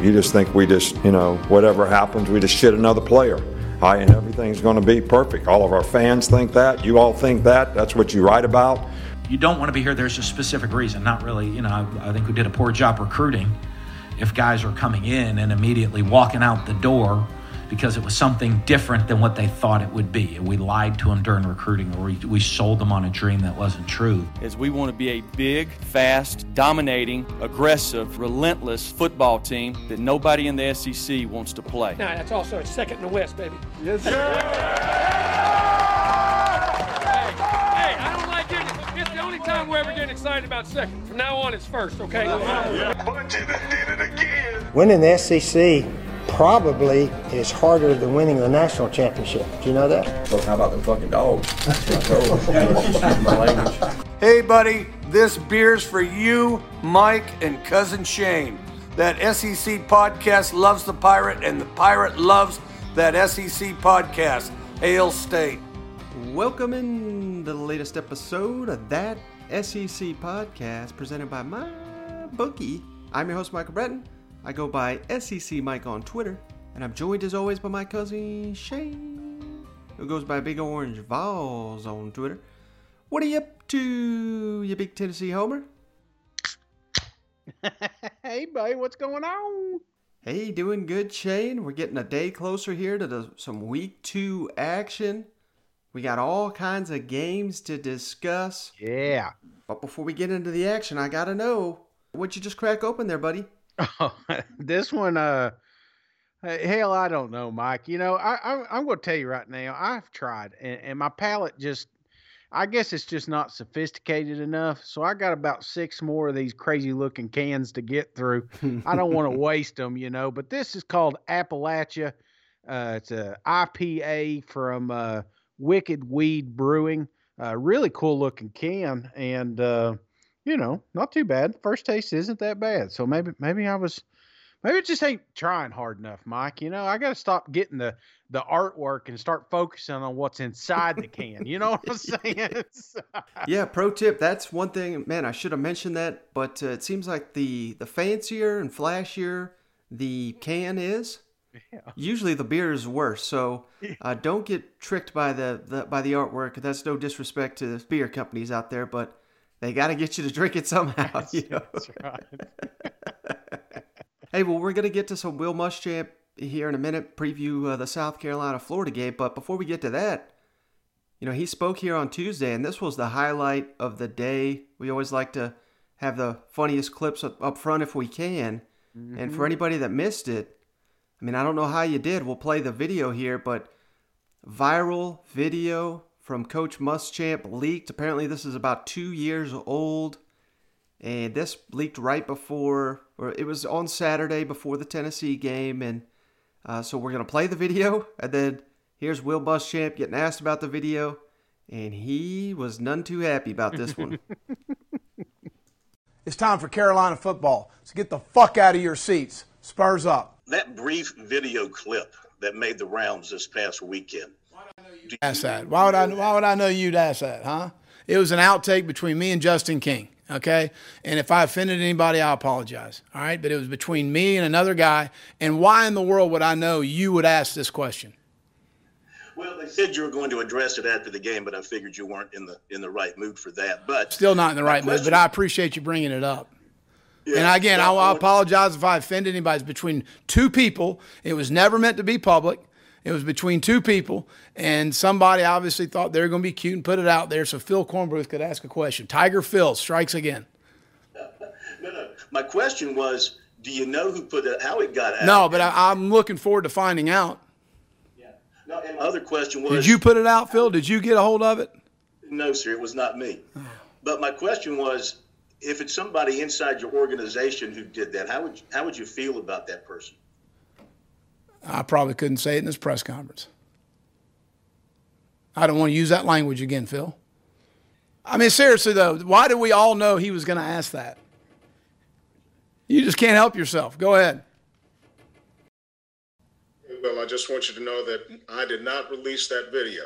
You just think we just, you know, whatever happens, we just shit another player. Hi, and everything's going to be perfect. All of our fans think that. You all think that. That's what you write about. You don't want to be here. There's a specific reason. Not really, you know, I, I think we did a poor job recruiting. If guys are coming in and immediately walking out the door because it was something different than what they thought it would be. And we lied to them during recruiting or we, we sold them on a dream that wasn't true. Is we want to be a big, fast, dominating, aggressive, relentless football team that nobody in the SEC wants to play. Now, that's also a second in the West, baby. Yes, sir. Hey, I don't like it. It's the only time we're ever getting excited about second. From now on, it's first, okay? Winning the SEC probably is harder than winning the national championship. Do you know that? Well, how about the fucking dogs? Hey, buddy, this beer's for you, Mike, and cousin Shane. That SEC podcast loves the pirate, and the pirate loves that SEC podcast. Hail State. Welcome in to the latest episode of that SEC podcast presented by my bookie. I'm your host, Michael Bratton. I go by SEC Mike on Twitter, and I'm joined as always by my cousin Shane, who goes by Big Orange Vols on Twitter. What are you up to, you big Tennessee homer? hey, buddy, what's going on? Hey, doing good, Shane. We're getting a day closer here to the, some week two action. We got all kinds of games to discuss. Yeah. But before we get into the action, I gotta know what you just crack open there, buddy. Oh, this one, uh, hell, I don't know, Mike. You know, I, I I'm going to tell you right now, I've tried, and, and my palate just, I guess it's just not sophisticated enough. So I got about six more of these crazy looking cans to get through. I don't want to waste them, you know. But this is called Appalachia. Uh, it's a IPA from uh, Wicked Weed Brewing. Uh, really cool looking can, and uh, you know, not too bad. First taste isn't that bad. So maybe maybe I was maybe it just ain't trying hard enough, Mike. You know, I got to stop getting the the artwork and start focusing on what's inside the can. You know what I'm saying? yeah. Pro tip. That's one thing. Man, I should have mentioned that, but uh, it seems like the the fancier and flashier the can is. Yeah. Usually the beer is worse, so uh, don't get tricked by the, the by the artwork. That's no disrespect to the beer companies out there, but they got to get you to drink it somehow. That's, you know? that's right. hey, well, we're going to get to some Will Muschamp here in a minute, preview uh, the South Carolina Florida game. But before we get to that, you know, he spoke here on Tuesday, and this was the highlight of the day. We always like to have the funniest clips up, up front if we can. Mm-hmm. And for anybody that missed it, I mean, I don't know how you did. We'll play the video here, but viral video from Coach Muschamp leaked. Apparently, this is about two years old, and this leaked right before, or it was on Saturday before the Tennessee game. And uh, so we're gonna play the video, and then here's Will Muschamp getting asked about the video, and he was none too happy about this one. it's time for Carolina football. So get the fuck out of your seats. Spurs up. That brief video clip that made the rounds this past weekend ask that? Why would I? Why would I know you'd ask that? Huh? It was an outtake between me and Justin King. Okay, and if I offended anybody, I apologize. All right, but it was between me and another guy. And why in the world would I know you would ask this question? Well, they said you were going to address it after the game, but I figured you weren't in the in the right mood for that. But still not in the right question, mood. But I appreciate you bringing it up. Yeah, and again, I, I apologize if I offended anybody. It's between two people. It was never meant to be public. It was between two people, and somebody obviously thought they were going to be cute and put it out there so Phil Kornblut could ask a question. Tiger Phil strikes again. no, no. My question was, do you know who put it? How it got out? No, but I, am looking forward to finding out. Yeah. No, and my other question was, did you put it out, Phil? Did you get a hold of it? No, sir. It was not me. Oh. But my question was, if it's somebody inside your organization who did that, how would how would you feel about that person? I probably couldn't say it in this press conference. I don't want to use that language again, Phil. I mean, seriously, though, why do we all know he was going to ask that? You just can't help yourself. Go ahead. Well, I just want you to know that I did not release that video.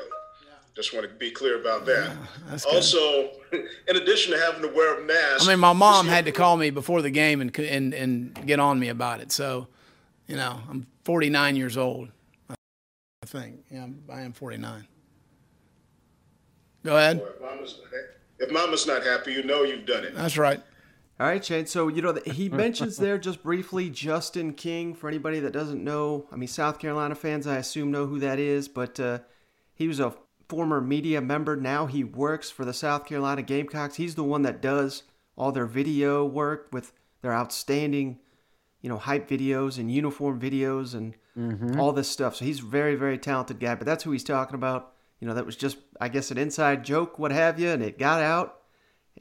Just want to be clear about that. Yeah, also, in addition to having to wear a mask, I mean, my mom had to call me before the game and and and get on me about it. So You know, I'm 49 years old. I think. Yeah, I'm, I am 49. Go ahead. If mama's, if mama's not happy, you know you've done it. That's right. All right, Shane. So, you know, he mentions there just briefly Justin King. For anybody that doesn't know, I mean, South Carolina fans, I assume, know who that is, but uh, he was a former media member. Now he works for the South Carolina Gamecocks. He's the one that does all their video work with their outstanding, you know, hype videos and uniform videos and Mhm. all this stuff. So he's a very, very talented guy. But that's who he's talking about. You know, that was just, I guess, an inside joke, what have you, and it got out.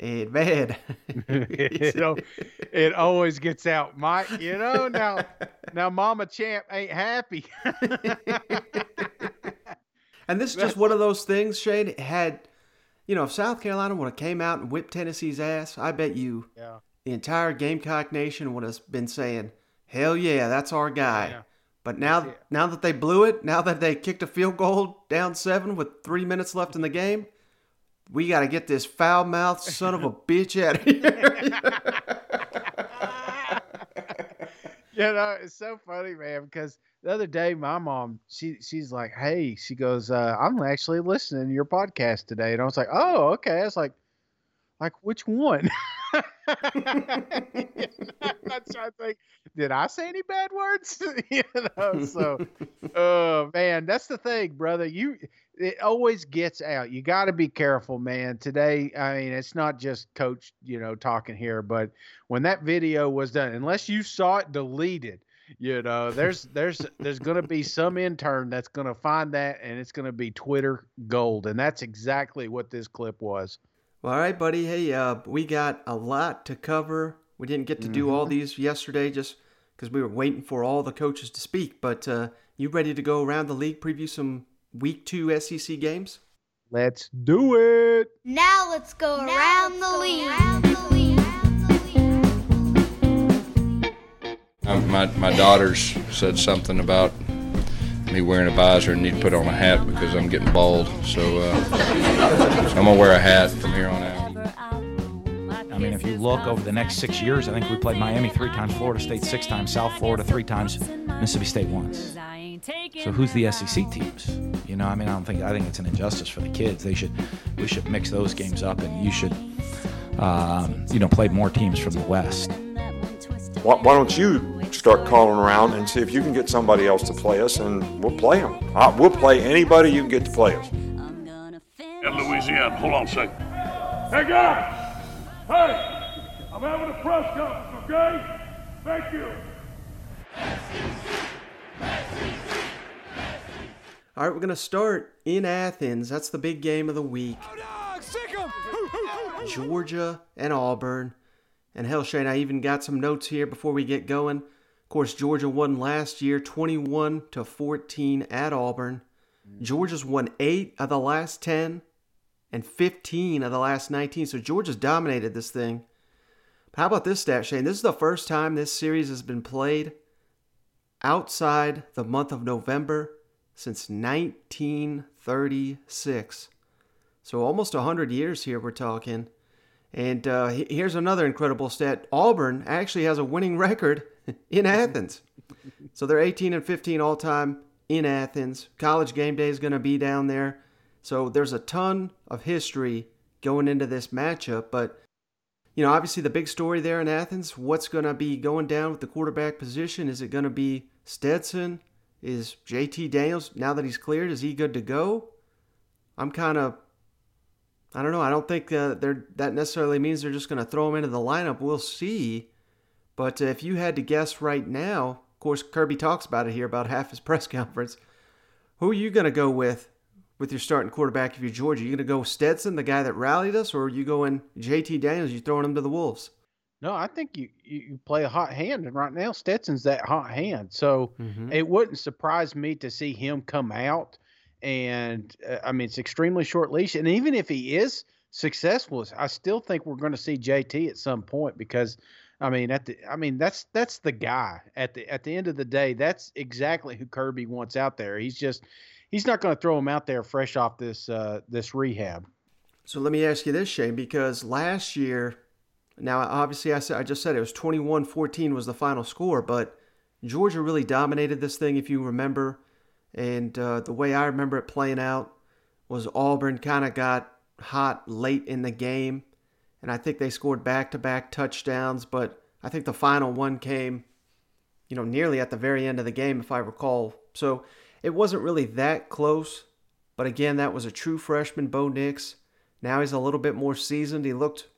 And man, you know, it always gets out, Mike. You know now, now Mama Champ ain't happy. And this is just one of those things, Shane. Had you know, if South Carolina would have came out and whipped Tennessee's ass, I bet you Yeah. The entire Gamecock nation would have been saying, "Hell yeah, that's our guy." But now, now that they blew it, now that they kicked a field goal down seven with three minutes left in the game, we got to get this foul mouthed son of a bitch out of here. you know, it's so funny, man, because the other day my mom, she she's like, Hey, she goes, uh, I'm actually listening to your podcast today. And I was like, Oh, okay. I was like, like which one? I'm trying to think, did I say any bad words? you know, so oh man, that's the thing, brother. You it always gets out. You got to be careful, man. Today, I mean, it's not just coach, you know, talking here, but when that video was done, unless you saw it deleted, you know, there's there's there's going to be some intern that's going to find that and it's going to be Twitter gold, and that's exactly what this clip was. Well, all right, buddy. Hey, uh, we got a lot to cover. We didn't get to do all Mhm. these yesterday just because we were waiting for all the coaches to speak. But uh, you ready to go around the league, preview some week two SEC games? Let's do it. Now let's go around the league. Um, my, my daughters said something about me wearing a visor and need to put on a hat because I'm getting bald. So, uh, so I'm going to wear a hat from here on out. I mean, if you look over the next six years, I think we played Miami three times, Florida State six times, South Florida three times, Mississippi State once. So who's the SEC teams? You know, I mean, I don't think I think it's an injustice for the kids. They should we should mix those games up, and you should um, you know play more teams from the West. Why, why don't you start calling around and see if you can get somebody else to play us, and we'll play them. We'll play anybody you can get to play us. At Louisiana. Hold on a second. Hey, guys! Hey! I'm having a press conference, okay? Thank you. All right, we're going to start in Athens. That's the big game of the week. Oh, Georgia and Auburn. And hell, Shane, I even got some notes here before we get going. Of course, Georgia won last year 21 to 14 at Auburn. Georgia's won 8 of the last 10 and 15 of the last 19. So Georgia's dominated this thing. But how about this stat, Shane? This is the first time this series has been played outside the month of November since 1936. So almost 100 years here we're talking. And uh, here's another incredible stat. Auburn actually has a winning record in Athens. So they're 18 and 15 all time in Athens. College game day is going to be down there. So there's a ton of history going into this matchup. But, you know, obviously the big story there in Athens, what's going to be going down with the quarterback position? Is it going to be Stetson? Is JT Daniels, now that he's cleared, is he good to go? I'm kind of I don't know. I don't think uh, they're, that necessarily means they're just going to throw him into the lineup. We'll see. But uh, if you had to guess right now, of course, Kirby talks about it here about half his press conference. Who are you going to go with with your starting quarterback if you're Georgia? Are You going to go Stetson, the guy that rallied us, or are you going JT Daniels? You throwing him to the Wolves? No, I think you, you, play a hot hand, and right now Stetson's that hot hand. So Mhm. it wouldn't surprise me to see him come out. And uh, I mean, it's extremely short leash. And even if he is successful, I still think we're going to see JT at some point because, I mean, at the I mean that's that's the guy at the at the end of the day. That's exactly who Kirby wants out there. He's just he's not going to throw him out there fresh off this uh, this rehab. So let me ask you this, Shane, because last year, now obviously I said I just said it was 21-14 was the final score, but Georgia really dominated this thing, if you remember. And uh, the way I remember it playing out was Auburn kind of got hot late in the game. And I think they scored back to back touchdowns. But I think the final one came, you know, nearly at the very end of the game, if I recall. So it wasn't really that close. But again, that was a true freshman, Bo Nix. Now he's a little bit more seasoned. He looked,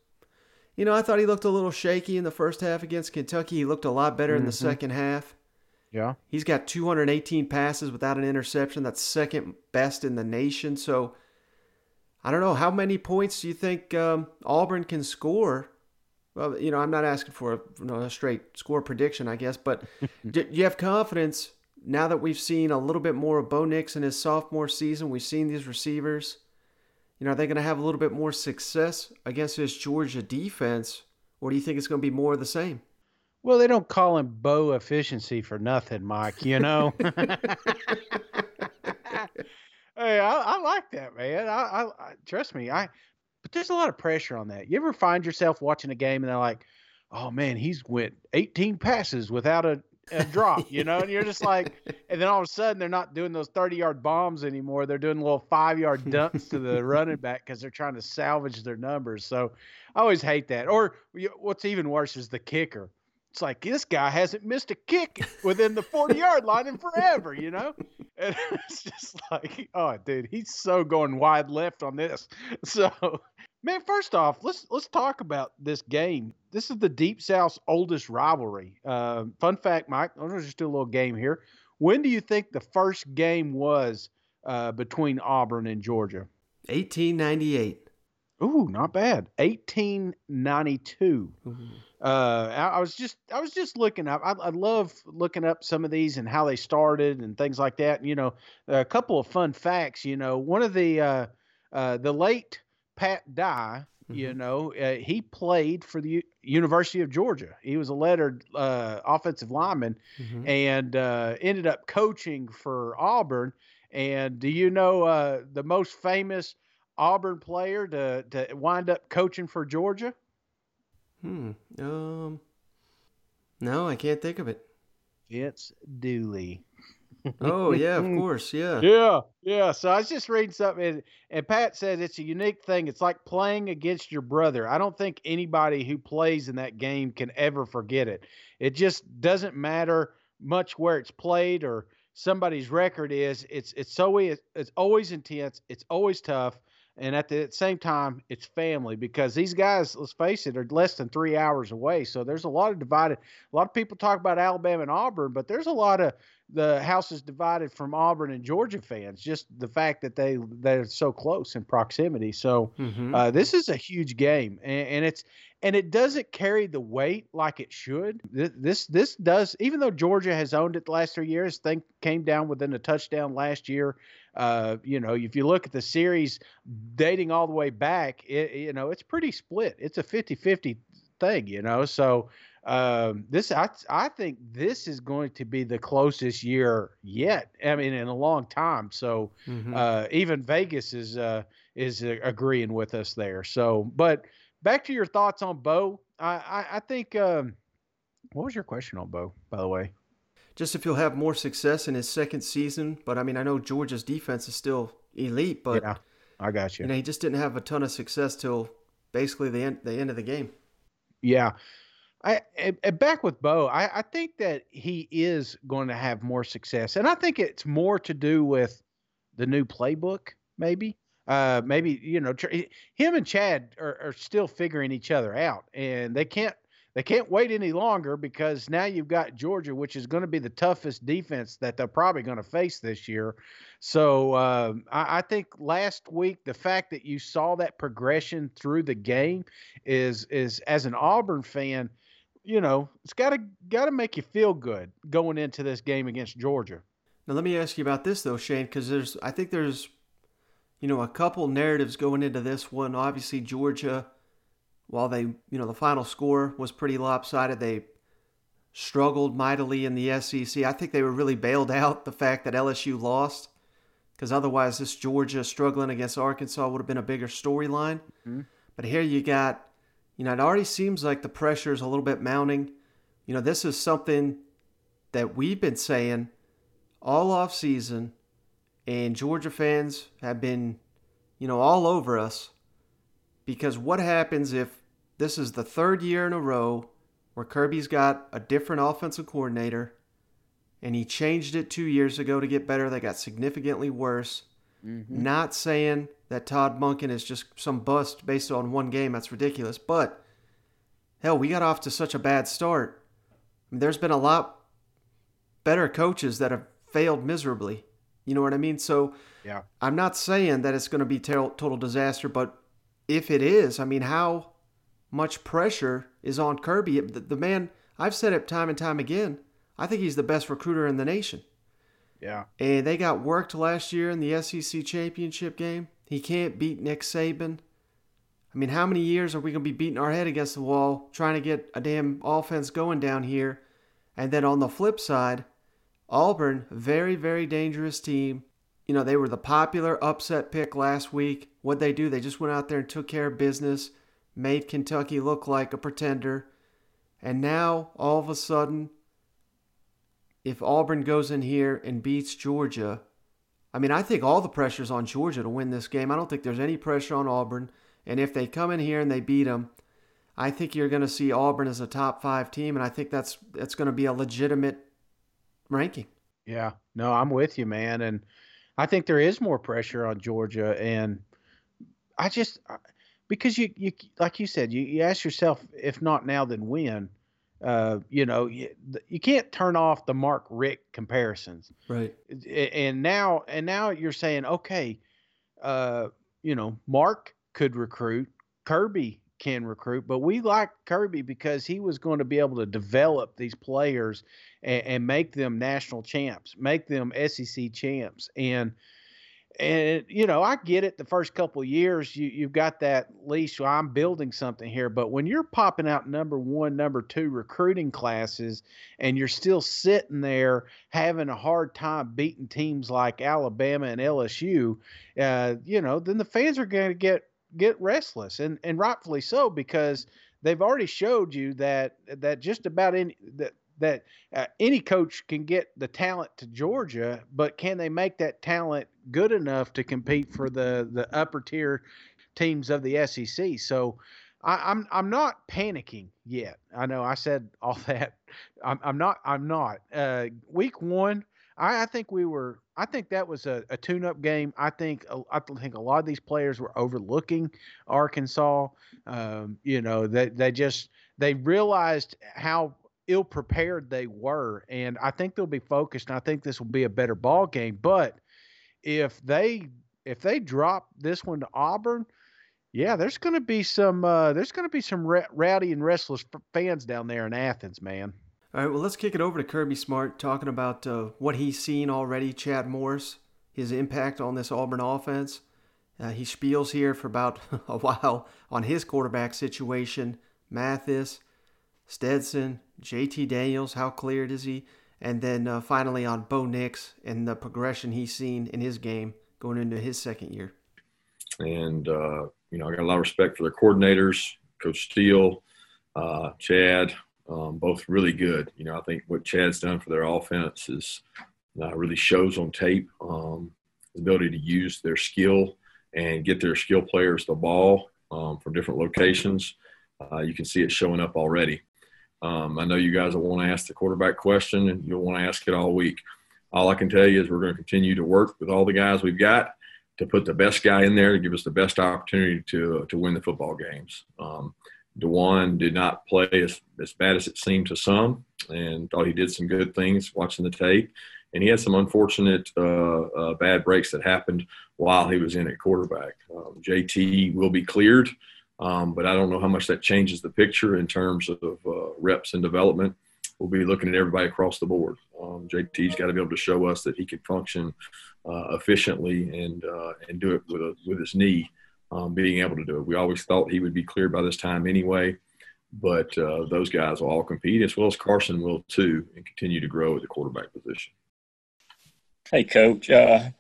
you know, I thought he looked a little shaky in the first half against Kentucky. He looked a lot better mm-hmm. in the mm-hmm. second half. Yeah. He's got 218 passes without an interception. That's second best in the nation. So I don't know. How many points do you think um, Auburn can score? Well, you know, I'm not asking for a, you know, a straight score prediction, I guess, but do you have confidence now that we've seen a little bit more of Bo Nix in his sophomore season? We've seen these receivers you know, are they going to have a little bit more success against this Georgia defense, or do you think it's going to be more of the same? Well, they don't call him Bo efficiency for nothing, Mike. You know. hey, I, I, like that, man. I, I, trust me. I, but there's a lot of pressure on that. You ever find yourself watching a game and they're like, "Oh man, he's went 18 passes without a a drop, you know, and you're just like, and then all of a sudden they're not doing those 30 yard bombs anymore. They're doing little five yard dunks to the running back because they're trying to salvage their numbers. So I always hate that. Or what's even worse is the kicker. It's like this guy hasn't missed a kick within the 40 yard line in forever, you know? And it's just like, oh, dude, he's so going wide left on this. So Man, first off, let's let's talk about this game. This is the Deep South's oldest rivalry. Uh, fun fact, Mike. I'll just do a little game here. When do you think the first game was uh, between Auburn and Georgia? 1898. Ooh, not bad. 1892. Uh, I, I, was just I was just looking up. I, I, love looking up some of these and how they started and things like that. And, you know, a couple of fun facts. You know, one of the uh, uh, the late Pat Dye, mm-hmm. you know, uh, he played for the U- University of Georgia. He was a lettered uh, offensive lineman mm-hmm. and uh, ended up coaching for Auburn. And do you know uh, the most famous Auburn player to, to wind up coaching for Georgia? Hmm. Um. No, I can't think of it. It's Dooley oh yeah, of course, yeah. Yeah, yeah. So I was just reading something, and, and, Pat said it's a unique thing. It's like playing against your brother. I don't think anybody who plays in that game can ever forget it. It just doesn't matter much where it's played or somebody's record is. It's it's always it's always intense. It's always tough. And at the same time, it's family because these guys, let's face it, are less than three hours away. So there's a lot of divided. A lot of people talk about Alabama and Auburn, but there's a lot of the house is divided from Auburn and Georgia fans. Just the fact that they they're so close in proximity. So mm-hmm. uh, this is a huge game, and, and, it's and it doesn't carry the weight like it should. This this does, even though Georgia has owned it the last three years. Thing came down within a touchdown last year. Uh, you know, if you look at the series dating all the way back, it, you know, it's pretty split. It's a 50-50 thing, you know. So um, this I I think this is going to be the closest year yet. I mean, in a long time. So mm-hmm. uh, even Vegas is uh, is uh, agreeing with us there. So, but back to your thoughts on Bo. I I, I think. Um, what was your question on Bo, by the way? Just if he'll have more success in his second season, but I mean, I know Georgia's defense is still elite, but yeah, I got you. You know, he just didn't have a ton of success till basically the end the end of the game. Yeah, I, I, back with Bo, I, I, think that he is going to have more success, and I think it's more to do with the new playbook, maybe. Uh, maybe you know, him and Chad are, are still figuring each other out, and they can't they can't wait any longer because now you've got Georgia, which is going to be the toughest defense that they're probably going to face this year. So um, I, I, think last week the fact that you saw that progression through the game is is as an Auburn fan you know, it's got to got to make you feel good going into this game against Georgia. Now let me ask you about this though, Shane, because there's I think there's you know a couple narratives going into this one. Obviously, Georgia, while they you know the final score was pretty lopsided, they struggled mightily in the SEC. I think they were really bailed out the fact that LSU lost, because otherwise this Georgia struggling against Arkansas would have been a bigger storyline. Mm-hmm. But here you got you know, it already seems like the pressure is a little bit mounting. You know, this is something that we've been saying all off season, and Georgia fans have been, you know, all over us. Because what happens if this is the third year in a row where Kirby's got a different offensive coordinator and he changed it two years ago to get better. They got significantly worse. Mm-hmm. Not saying that Todd Monken is just some bust based on one game. That's ridiculous. But hell, we got off to such a bad start. I mean, there's been a lot better coaches that have failed miserably. You know what I mean? So yeah. I'm not saying that it's going to be total disaster, but if it is, I mean, how much pressure is on Kirby? The, the man, I've said it time and time again. I think he's the best recruiter in the nation. Yeah. And they got worked last year in the SEC championship game. He can't beat Nick Saban. I mean, how many years are we going to be beating our head against the wall trying to get a damn offense going down here? And then on the flip side, Auburn, very, very dangerous team. You know, they were the popular upset pick last week. What'd they do? They just went out there and took care of business, made Kentucky look like a pretender. And now, all of a sudden, if Auburn goes in here and beats Georgia, I mean, I think all the pressure's on Georgia to win this game. I don't think there's any pressure on Auburn. And if they come in here and they beat them, I think you're going to see Auburn as a top five team, and I think that's that's going to be a legitimate ranking. Yeah, no, I'm with you, man, and I think there is more pressure on Georgia, and I just because you you like you said, you, you ask yourself, if not now, then when? Uh, you know, you, you can't turn off the Mark Richt comparisons, right? And now, and now you're saying, okay, uh, you know, Mark could recruit, Kirby can recruit, but we like Kirby because he was going to be able to develop these players and, and make them national champs, make them SEC champs, and and you know I get it. The first couple years, you you've got that leash. So I'm building something here, but when you're popping out number one, number two recruiting classes, and you're still sitting there having a hard time beating teams like Alabama and LSU, uh, you know, then the fans are going to get get restless, and and rightfully so because they've already showed you that that just about any that that uh, any coach can get the talent to Georgia, but can they make that talent good enough to compete for the the upper tier teams of the SEC? So I, am I'm, I'm not panicking yet. I know I said all that. I'm I'm not I'm not. Uh, week one, I, I think we were. I think that was a, a tune-up game. I think I think a lot of these players were overlooking Arkansas. Um, you know, they they just they realized how ill prepared they were, and I think they'll be focused. And I think this will be a better ball game. But if they if they drop this one to Auburn, yeah, there's going to be some uh, there's going to be some rowdy and restless fans down there in Athens, man. All right, well, let's kick it over to Kirby Smart talking about uh, what he's seen already, Chad Morris, his impact on this Auburn offense. Uh, he spiels here for about a while on his quarterback situation, Mathis, Stetson, JT Daniels, how cleared is he? And then uh, finally on Bo Nix and the progression he's seen in his game going into his second year. And, uh, you know, I got a lot of respect for their coordinators, Coach Steele, uh, Chad, um, both really good. You know, I think what Chad's done for their offense is uh, really shows on tape um, the ability to use their skill and get their skill players the ball um, from different locations. Uh, you can see it showing up already. Um, I know you guys will want to ask the quarterback question, and you'll want to ask it all week. All I can tell you is we're going to continue to work with all the guys we've got to put the best guy in there to give us the best opportunity to to win the football games. Um, D'Wan did not play as, as bad as it seemed to some, and thought he did some good things watching the tape. And he had some unfortunate uh, uh, bad breaks that happened while he was in at quarterback. Um, JT will be cleared, um, but I don't know how much that changes the picture in terms of uh, reps and development. We'll be looking at everybody across the board. Um, JT's got to be able to show us that he can function uh, efficiently and uh, and do it with a, with his knee um, being able to do it. We always thought he would be cleared by this time anyway, but uh, those guys will all compete as well as Carson will too, and continue to grow at the quarterback position. Hey, Coach. Uh,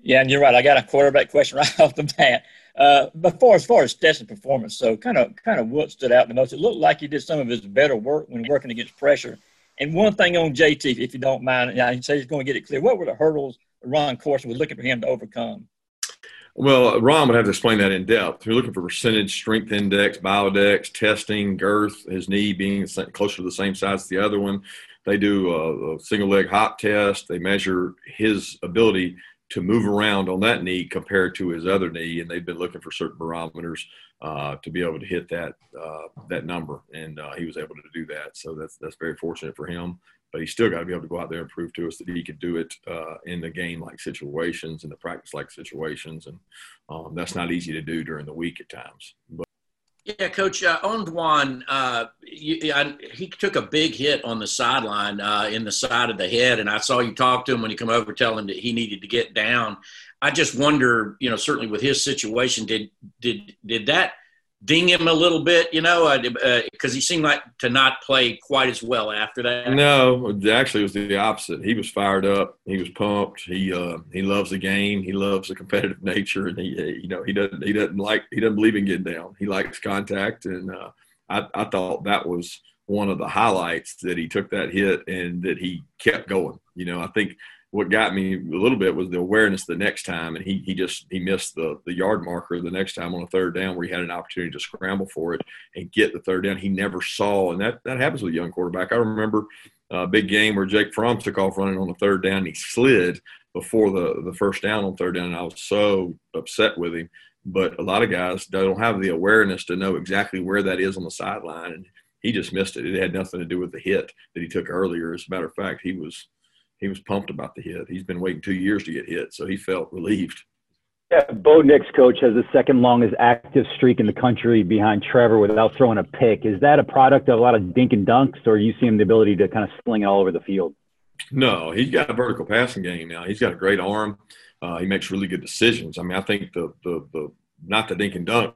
yeah, and you're right. I got a quarterback question right off the bat. Uh, before as far as Stetson's performance, so kind of kind of what stood out the most. It looked like he did some of his better work when working against pressure And one thing on JT, if you don't mind, you say he's going to get it clear. What were the hurdles Ron Courson was looking for him to overcome? Well, Ron would have to explain that in depth. We're looking for percentage, strength index, biodex, testing, girth, his knee being closer to the same size as the other one. They do a single leg hop test. They measure his ability to move around on that knee compared to his other knee, and they've been looking for certain barometers uh, to be able to hit that uh, that number, and uh, he was able to do that. So that's that's very fortunate for him. But he's still got to be able to go out there and prove to us that he could do it uh, in the game like situations, in the practice like situations, and um, that's not easy to do during the week at times. But yeah, Coach uh, Ondwan, uh, you, I, he took a big hit on the sideline uh, in the side of the head, and I saw you talk to him when you come over, tell him that he needed to get down. I just wonder, you know, certainly with his situation, did did did that ding him a little bit, you know, because uh, he seemed like to not play quite as well after that. No, actually, it was the opposite. He was fired up. He was pumped. He uh, he loves the game. He loves the competitive nature, and he you know he doesn't he doesn't like he doesn't believe in getting down. He likes contact, and uh, I I thought that was one of the highlights that he took that hit and that he kept going. You know, I think what got me a little bit was the awareness the next time, and he he just he missed the the yard marker the next time on a third down where he had an opportunity to scramble for it and get the third down. He never saw, and that that happens with a young quarterback. I remember a big game where Jake Fromm took off running on the third down. and he slid before the the first down on third down, and I was so upset with him. But a lot of guys don't have the awareness to know exactly where that is on the sideline, and he just missed it. It had nothing to do with the hit that he took earlier. As a matter of fact, he was he was pumped about the hit. He's been waiting two years to get hit, so he felt relieved. Yeah, Bo Nix, coach, has the second longest active streak in the country behind Trevor without throwing a pick. Is that a product of a lot of dink and dunks, or you see him the ability to kind of sling it all over the field? No, he's got a vertical passing game now. He's got a great arm. Uh, he makes really good decisions. I mean, I think the the the not the dink and dunk,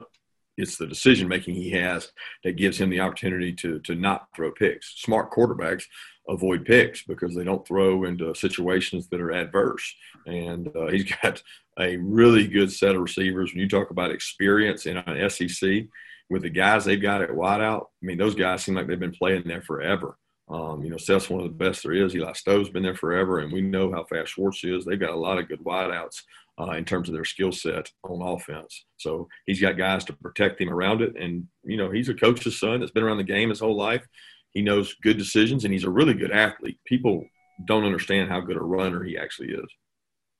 it's the decision making he has that gives him the opportunity to to not throw picks. Smart quarterbacks avoid picks because they don't throw into situations that are adverse. And uh, he's got a really good set of receivers. When you talk about experience in an SEC with the guys they've got at wideout, I mean, those guys seem like they've been playing there forever. Um, you know, Seth's one of the best there is. Eli Stove's been there forever, and we know how fast Schwartz is. They've got a lot of good wideouts uh, in terms of their skill set on offense. So he's got guys to protect him around it. And, you know, he's a coach's son that's been around the game his whole life. He knows good decisions, and he's a really good athlete. People don't understand how good a runner he actually is.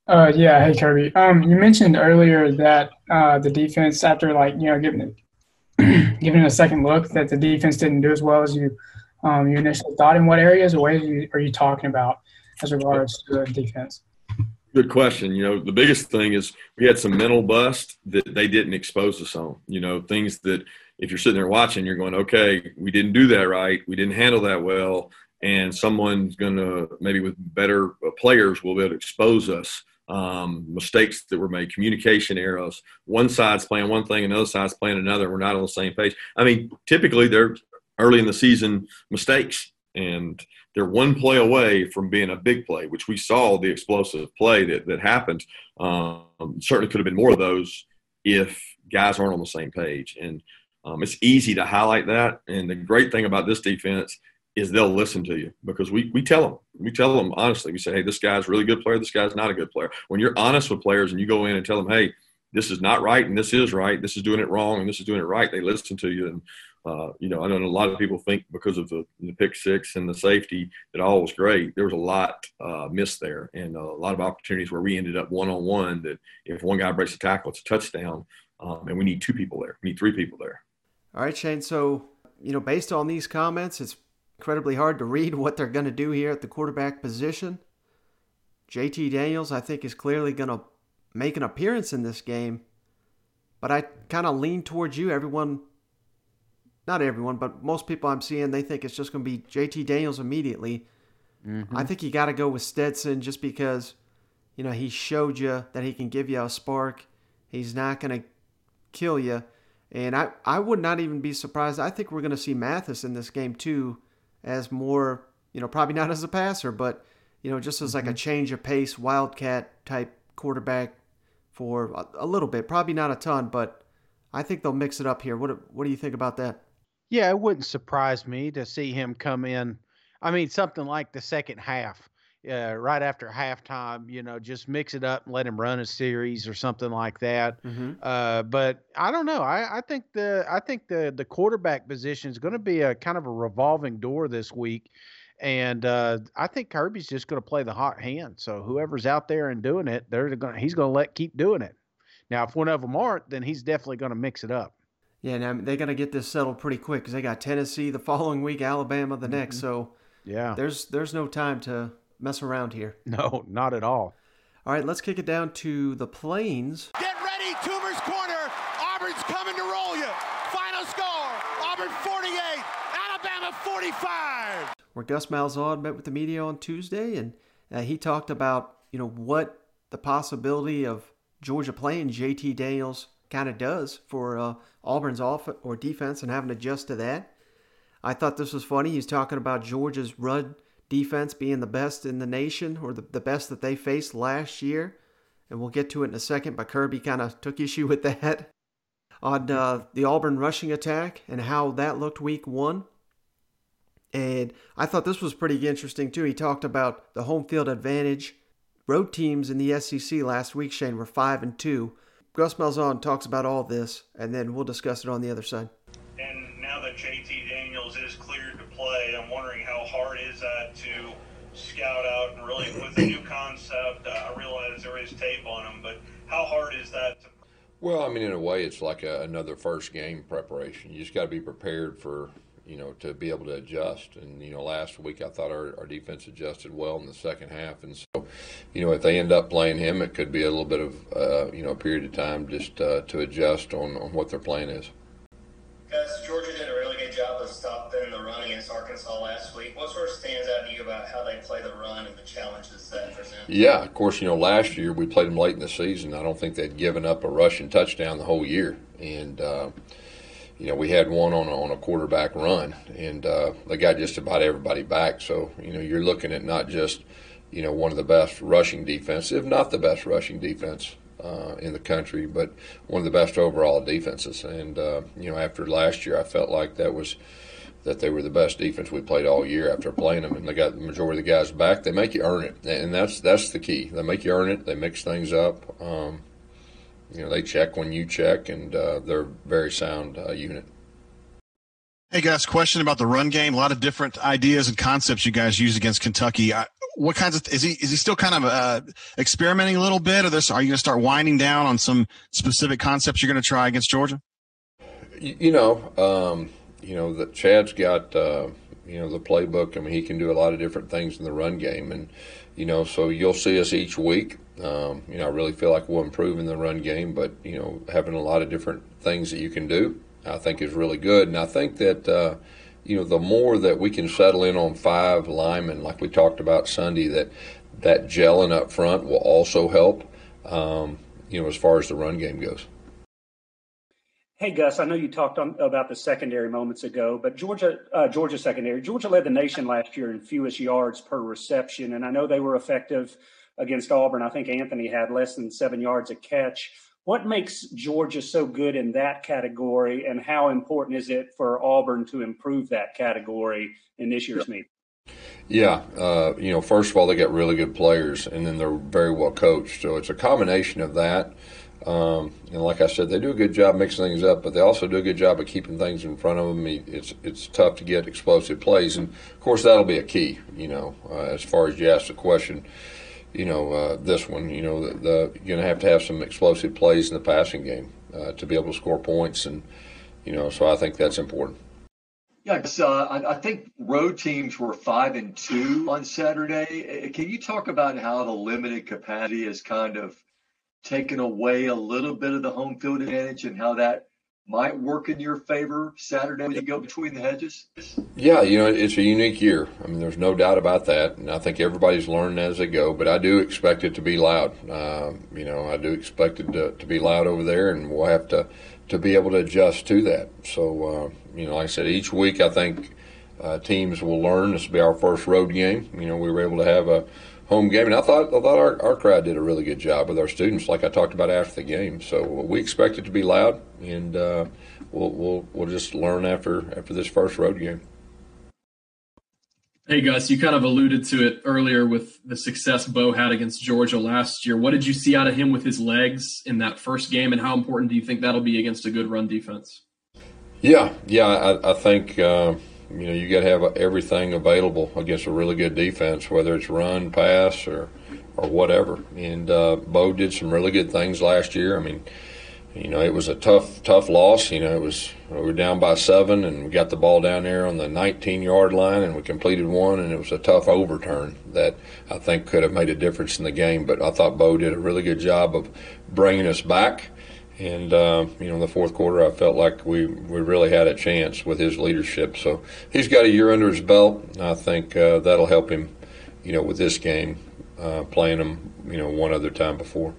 Uh, yeah. Hey, Kirby. Um, you mentioned earlier that uh, the defense, after like you know giving it giving it a second look, that the defense didn't do as well as you um, you initially thought. In what areas or ways are you, are you talking about as regards to the defense? Good question. You know, the biggest thing is we had some mental bust that they didn't expose us on. You know, things that if you're sitting there watching, you're going, okay, we didn't do that right. We didn't handle that well. And someone's going to, maybe with better players, will be able to expose us. Um, mistakes that were made, communication errors. One side's playing one thing, another side's playing another. We're not on the same page. I mean, typically they're early in the season mistakes, and they're one play away from being a big play, which we saw the explosive play that, that happened. Um, certainly could have been more of those if guys aren't on the same page. And um, it's easy to highlight that. And the great thing about this defense is they'll listen to you because we, we tell them, we tell them honestly, we say, hey, this guy's a really good player. This guy's not a good player. When you're honest with players and you go in and tell them, hey, this is not right and this is right, this is doing it wrong and this is doing it right, they listen to you. And, uh, you know, I know a lot of people think because of the, the pick six and the safety that all was great. There was a lot uh, missed there and a lot of opportunities where we ended up one on one that if one guy breaks a tackle, it's a touchdown. Um, and we need two people there. We need three people there. All right, Shane. So, you know, based on these comments, it's incredibly hard to read what they're going to do here at the quarterback position. JT Daniels, I think, is clearly going to make an appearance in this game. But I kind of lean towards you. Everyone, not everyone, but most people I'm seeing, they think it's just going to be JT Daniels immediately. Mm-hmm. I think you got to go with Stetson just because, you know, he showed you that he can give you a spark. He's not going to kill you. And I, I would not even be surprised. I think we're going to see Mathis in this game too, as more, you know, probably not as a passer, but, you know, just as like mm-hmm. a change of pace, wildcat type quarterback for a, a, little bit. Probably not a ton, but I think they'll mix it up here. What, what do you think about that? Yeah, it wouldn't surprise me to see him come in I mean, something like the second half, uh, right after halftime, you know, just mix it up and let him run a series or something like that. Mm-hmm. Uh, but I don't know. I, I think the I think the the quarterback position is going to be a kind of a revolving door this week. And uh, I think Kirby's just going to play the hot hand. So whoever's out there and doing it, they're going he's going to let keep doing it. Now, if one of them aren't, then he's definitely going to mix it up. Yeah, now they're going to get this settled pretty quick because they got Tennessee the following week, Alabama the next. So yeah, there's there's no time to mess around here. No, not at all. All right, let's kick it down to the plains. Get ready, Toomer's corner. Auburn's coming to roll you. Final score: Auburn 48, Alabama 45. Where Gus Malzahn met with the media on Tuesday, and uh, he talked about you know what the possibility of Georgia playing JT Daniels kind of does for uh, Auburn's off or defense and having to adjust to that. I thought this was funny. He's talking about Georgia's run defense being the best in the nation or the, the best that they faced last year. And we'll get to it in a second, but Kirby kind of took issue with that on uh, the Auburn rushing attack and how that looked week one. And I thought this was pretty interesting too. He talked about the home field advantage. Road teams in the SEC last week, Shane, were five and two. Gus Malzahn talks about all this, and then we'll discuss it on the other side. And now that JT Daniels is cleared to play, I'm wondering how hard is scout out and really with a new concept. Uh, I realize there is tape on him, but how hard is that to Well, I mean, in a way, it's like a, another first game preparation. You just got to be prepared for, you know, to be able to adjust. And, you know, last week I thought our, our defense adjusted well in the second half. And so, you know, if they end up playing him, it could be a little bit of, uh, you know, a period of time just uh, to adjust on, on what their plan is. Because Georgia did challenges that? Yeah, of course, you know, last year we played them late in the season. I don't think they'd given up a rushing touchdown the whole year. And, uh, you know, we had one on a, on a quarterback run, and uh, they got just about everybody back. So, you know, you're looking at not just, you know, one of the best rushing defense, if not the best rushing defense uh, in the country, but one of the best overall defenses. And uh, you know, after last year, I felt like that was that they were the best defense we played all year after playing them, and they got the majority of the guys back. They make you earn it, and that's that's the key. They make you earn it. They mix things up. Um, you know, they check when you check, and uh, they're a very sound uh, unit. Hey guys, question about the run game. A lot of different ideas and concepts you guys use against Kentucky. I, what kinds of is he is he still kind of uh, experimenting a little bit, or this are you going to start winding down on some specific concepts you're going to try against Georgia? You, you know, um, you know that Chad's got uh, you know the playbook. I mean, he can do a lot of different things in the run game, and you know, so you'll see us each week. Um, you know, I really feel like we'll improve in the run game, but you know, having a lot of different things that you can do, I think is really good, and I think that. Uh, you know, the more that we can settle in on five linemen, like we talked about Sunday, that that gelling up front will also help. Um, you know, as far as the run game goes. Hey Gus, I know you talked on, about the secondary moments ago, but Georgia, uh, Georgia secondary, Georgia led the nation last year in fewest yards per reception, and I know they were effective against Auburn. I think Anthony had less than seven yards a catch. What makes Georgia so good in that category, and how important is it for Auburn to improve that category in this year's meet? Yeah, uh, you know, first of all, they got really good players, and then they're very well coached. So it's a combination of that. Um, and like I said, they do a good job mixing things up, but they also do a good job of keeping things in front of them. It's it's tough to get explosive plays, and of course that'll be a key. You know, uh, as far as you ask the question, you know, uh, this one, you know, the, the, you're going to have to have some explosive plays in the passing game uh, to be able to score points, and you know, so I think that's important. Yeah, uh, I, I, think road teams were five and two on Saturday. Can you talk about how the limited capacity has kind of taken away a little bit of the home field advantage, and how that might work in your favor Saturday when you go between the hedges? Yeah, you know, it's a unique year. I mean, there's no doubt about that. And I think everybody's learning as they go, but I do expect it to be loud. Um, you know, I do expect it to, to, be loud over there, and we'll have to, to be able to adjust to that. So, uh, you know, like I said, each week I think uh, teams will learn. This will be our first road game. You know, we were able to have a home game. And I thought I thought our, our crowd did a really good job with our students, like I talked about after the game. So we expect it to be loud, and uh, we'll we'll we'll just learn after after this first road game. Hey Gus, you kind of alluded to it earlier with the success Bo had against Georgia last year. What did you see out of him with his legs in that first game, and how important do you think that'll be against a good run defense? Yeah, yeah, I, I think uh, you know you got to have everything available against a really good defense, whether it's run, pass, or or whatever. And uh, Bo did some really good things last year. I mean, you know, it was a tough, tough loss. You know, it was we were down by seven, and we got the ball down there on the 19-yard line, and we completed one, and it was a tough overturn that I think could have made a difference in the game. But I thought Bo did a really good job of bringing us back. And uh, you know, in the fourth quarter, I felt like we, we really had a chance with his leadership. So he's got a year under his belt. I think uh, that'll help him, you know, with this game, uh, playing him, you know, one other time before.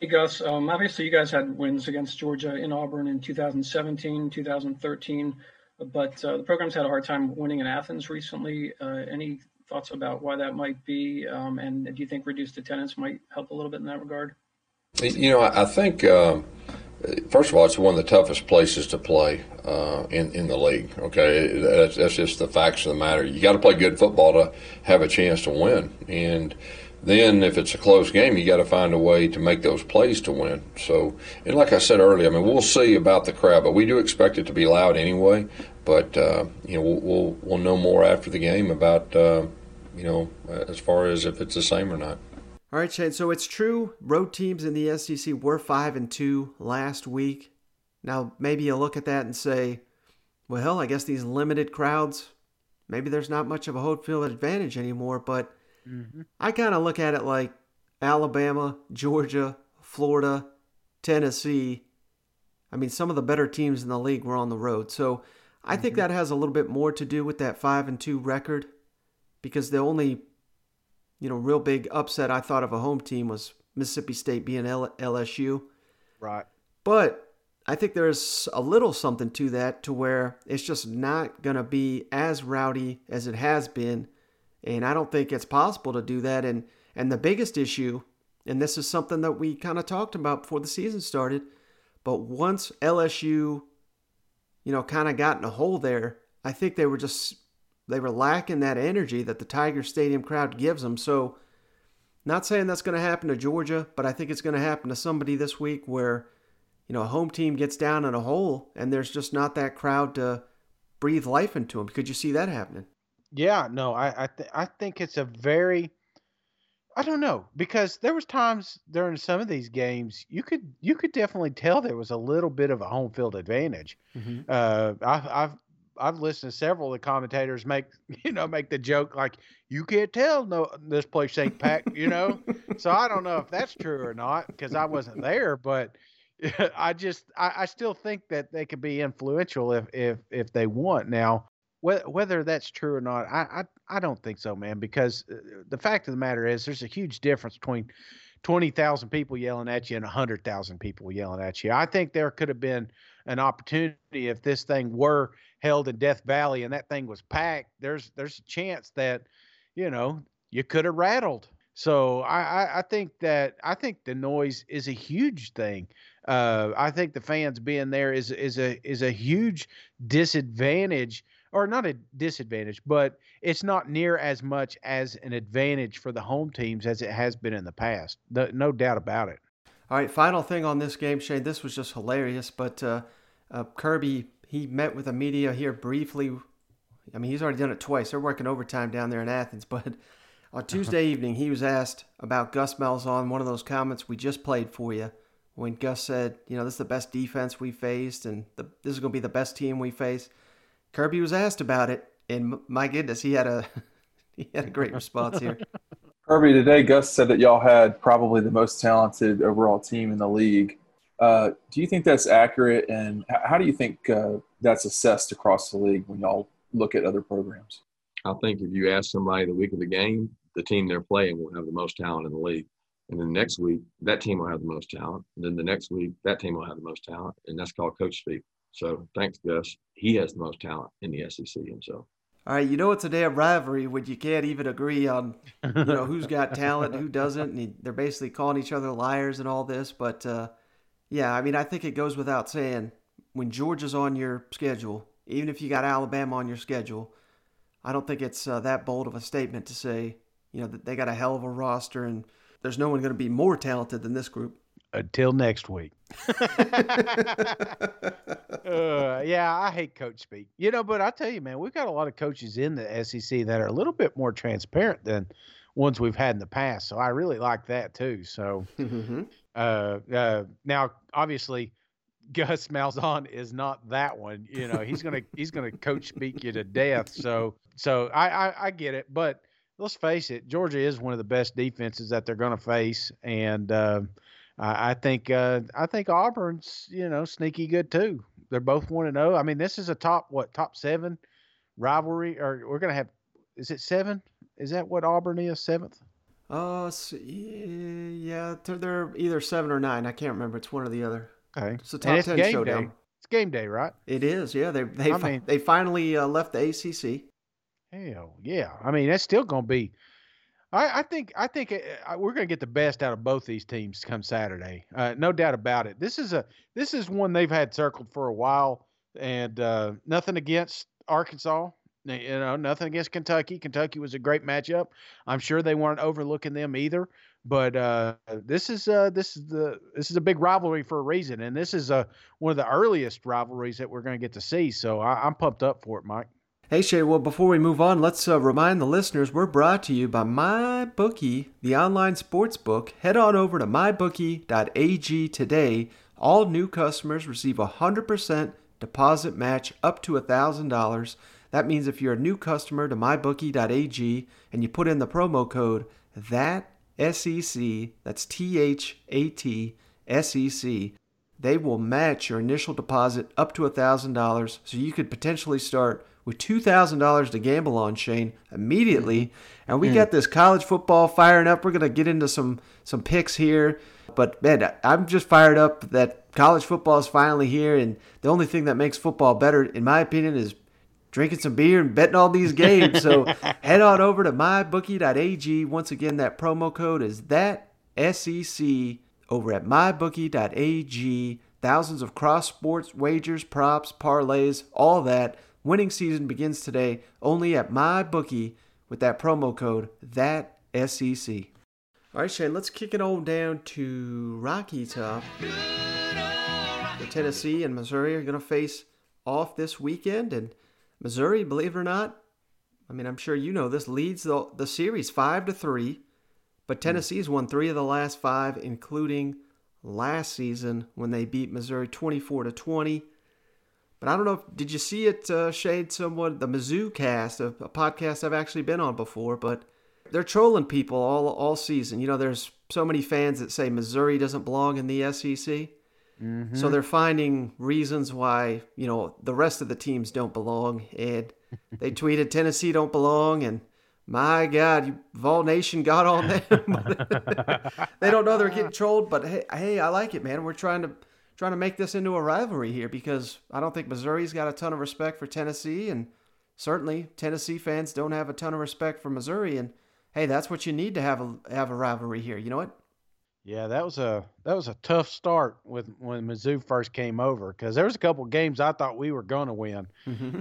Hey Gus, um, obviously you guys had wins against Georgia in Auburn in 2017, 2013, but uh, the program's had a hard time winning in Athens recently. Uh, any thoughts about why that might be? Um, and do you think reduced attendance might help a little bit in that regard? You know, I think um, first of all, it's one of the toughest places to play uh, in in the league. Okay, that's, that's just the facts of the matter. You got to play good football to have a chance to win, and then if it's a close game, you got to find a way to make those plays to win. So, and like I said earlier, I mean, we'll see about the crowd, but we do expect it to be loud anyway. But uh, you know, we'll, we'll, we'll know more after the game about uh, you know as far as if it's the same or not. All right, Shane. So it's true, road teams in the SEC were five and two last week. Now maybe you look at that and say, well, I guess these limited crowds, maybe there's not much of a home field advantage anymore, but Mm-hmm. I kind of look at it like Alabama, Georgia, Florida, Tennessee. I mean, some of the better teams in the league were on the road. So I mm-hmm. think that has a little bit more to do with that 5 and 2 record because the only you know, real big upset I thought of a home team was Mississippi State being L- LSU. Right. But I think there's a little something to that to where it's just not going to be as rowdy as it has been and I don't think it's possible to do that. And and the biggest issue, and this is something that we kind of talked about before the season started, but once LSU, you know, kind of got in a hole there, I think they were just they were lacking that energy that the Tiger Stadium crowd gives them. So, not saying that's going to happen to Georgia, but I think it's going to happen to somebody this week where, you know, a home team gets down in a hole and there's just not that crowd to breathe life into them. Could you see that happening? Yeah, no, I I, th- I think it's a very I don't know because there was times during some of these games you could you could definitely tell there was a little bit of a home field advantage. Mm-hmm. Uh, I've I've I've listened to several of the commentators make you know make the joke like you can't tell no this place ain't packed you know so I don't know if that's true or not because I wasn't there but I just I, I still think that they could be influential if if if they want now whether that's true or not, I, I, I don't think so, man. Because uh, the fact of the matter is, there's a huge difference between twenty thousand people yelling at you and hundred thousand people yelling at you. I think there could have been an opportunity if this thing were held in Death Valley and that thing was packed. There's there's a chance that you know you could have rattled. So I, I, I think that I think the noise is a huge thing. Uh, I think the fans being there is is a is a huge disadvantage or not a disadvantage, but it's not near as much as an advantage for the home teams as it has been in the past. No, no doubt about it. All right, final thing on this game, Shane. This was just hilarious, but uh, uh, Kirby he met with the media here briefly. I mean, he's already done it twice. They're working overtime down there in Athens, but on Tuesday uh-huh. evening he was asked about Gus Malzahn. One of those comments we just played for you when Gus said, "You know, this is the best defense we faced, and the, this is going to be the best team we face." Kirby was asked about it, and my goodness, he had a he had a great response here. Kirby, today Gus said that y'all had probably the most talented overall team in the league. Uh, do you think that's accurate, and how do you think uh, that's assessed across the league when y'all look at other programs? I think if you ask somebody the week of the game, the team they're playing will have the most talent in the league. And then next week, that team will have the most talent. And then the next week, that team will have the most talent. And that's called coach speak. So thanks, Gus. He has the most talent in the SEC himself. All right, you know it's a damn rivalry when you can't even agree on, you know, who's got talent, who doesn't, and they're basically calling each other liars and all this. But uh, yeah, I mean, I think it goes without saying when Georgia's on your schedule, even if you got Alabama on your schedule, I don't think it's uh, that bold of a statement to say, you know, that they got a hell of a roster and there's no one going to be more talented than this group. Until next week. uh, yeah, I hate coach speak. You know, but I tell you, man, we've got a lot of coaches in the SEC that are a little bit more transparent than ones we've had in the past. So I really like that too. So Mm-hmm. Uh, uh, now, obviously, Gus Malzahn is not that one. You know, he's gonna he's gonna coach speak you to death. So so I, I I get it, but let's face it, Georgia is one of the best defenses that they're gonna face, and uh, I, I think uh, I think Auburn's you know sneaky good too. They're both one to zero. I mean, this is a top what top seven rivalry, or we're gonna have is it seven? Is that what Auburn is seventh? Uh, so, yeah, they're, they're either seven or nine. I can't remember. It's one or the other. Okay, It's a top it's ten game showdown. day. It's game day, right? It is. Yeah, they they I fi- mean- they finally uh, left the ACC. Hell yeah! I mean, that's still going to be. I, I think I think uh, we're going to get the best out of both these teams come Saturday. Uh, no doubt about it. This is a this is one they've had circled for a while, and uh, nothing against Arkansas. You know, nothing against Kentucky. Kentucky was a great matchup. I'm sure they weren't overlooking them either. But uh, this is uh, this is the this is a big rivalry for a reason, and this is uh, one of the earliest rivalries that we're going to get to see. So I, I'm pumped up for it, Mike. Hey Shay, well before we move on, let's uh, remind the listeners we're brought to you by MyBookie, the online sports book. Head on over to mybookie.ag today. All new customers receive a 100% deposit match up to $1,000. That means if you're a new customer to mybookie.ag and you put in the promo code that SEC, that's T H A T S E C, they will match your initial deposit up to $1,000. So you could potentially start with $2,000 to gamble on, Shane, immediately. And we Mm. got this college football firing up. We're going to get into some, some picks here. But man, I'm just fired up that college football is finally here. And the only thing that makes football better, in my opinion, is drinking some beer and betting all these games. So head on over to mybookie.ag. Once again, that promo code is that SEC over at mybookie.ag. Thousands of cross sports wagers, props, parlays, all that. Winning season begins today only at mybookie with that promo code that SEC. All right, Shane, let's kick it on down to Rocky Top. The Tennessee and Missouri are going to face off this weekend, and Missouri, believe it or not, I mean, I'm sure you know this, leads the, the series 5 to 3, but Tennessee's won 3 of the last 5 including last season when they beat Missouri 24 to 20. But I don't know, if, did you see it uh, shade someone the Mizzou cast, a, a podcast I've actually been on before, but they're trolling people all all season. You know, there's so many fans that say Missouri doesn't belong in the SEC. Mm-hmm. So they're finding reasons why, you know, the rest of the teams don't belong. And they tweeted Tennessee don't belong and my God, you, Vol Nation got on them. they don't know they're getting trolled, but hey, hey, I like it, man. We're trying to trying to make this into a rivalry here because I don't think Missouri's got a ton of respect for Tennessee, and certainly Tennessee fans don't have a ton of respect for Missouri. And hey, that's what you need to have a have a rivalry here. You know what? Yeah, that was a that was a tough start with when Mizzou first came over because there was a couple games I thought we were going to win,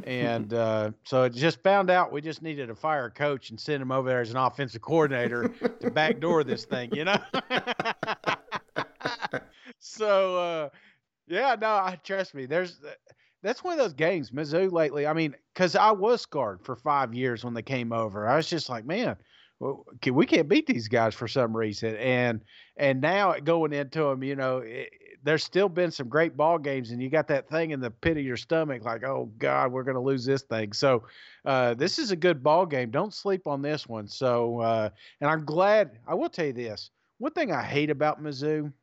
and uh, so it just found out we just needed to fire a coach and send him over there as an offensive coordinator to backdoor this thing, you know. so uh, yeah, no, I trust me. There's that's one of those games Mizzou lately. I mean, because I was scarred for five years when they came over. I was just like, man, well, can, we can't beat these guys for some reason. And and now going into them, you know, it, there's still been some great ball games, and you got that thing in the pit of your stomach, like, oh God, we're going to lose this thing. So uh, this is a good ball game. Don't sleep on this one. So uh, and I'm glad. I will tell you this. One thing I hate about Mizzou,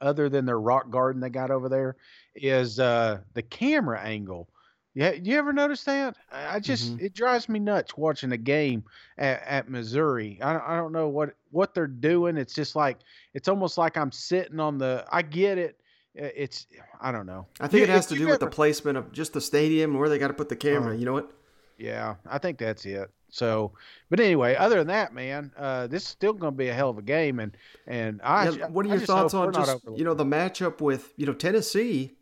other than their rock garden they got over there, is uh, the camera angle. Yeah, you ever notice that? I just it drives me nuts watching a game at, at Missouri. I don't, I don't know what what they're doing. It's just like it's almost like I'm sitting on the. I get it. It's I don't know. I think it has if to do with the placement of just the stadium and where they got to put the camera. Uh, you know what? Yeah, I think that's it. So, but anyway, other than that, man, uh, this is still going to be a hell of a game. And and I, Yeah, what are your thoughts on just you know the matchup with you know Tennessee?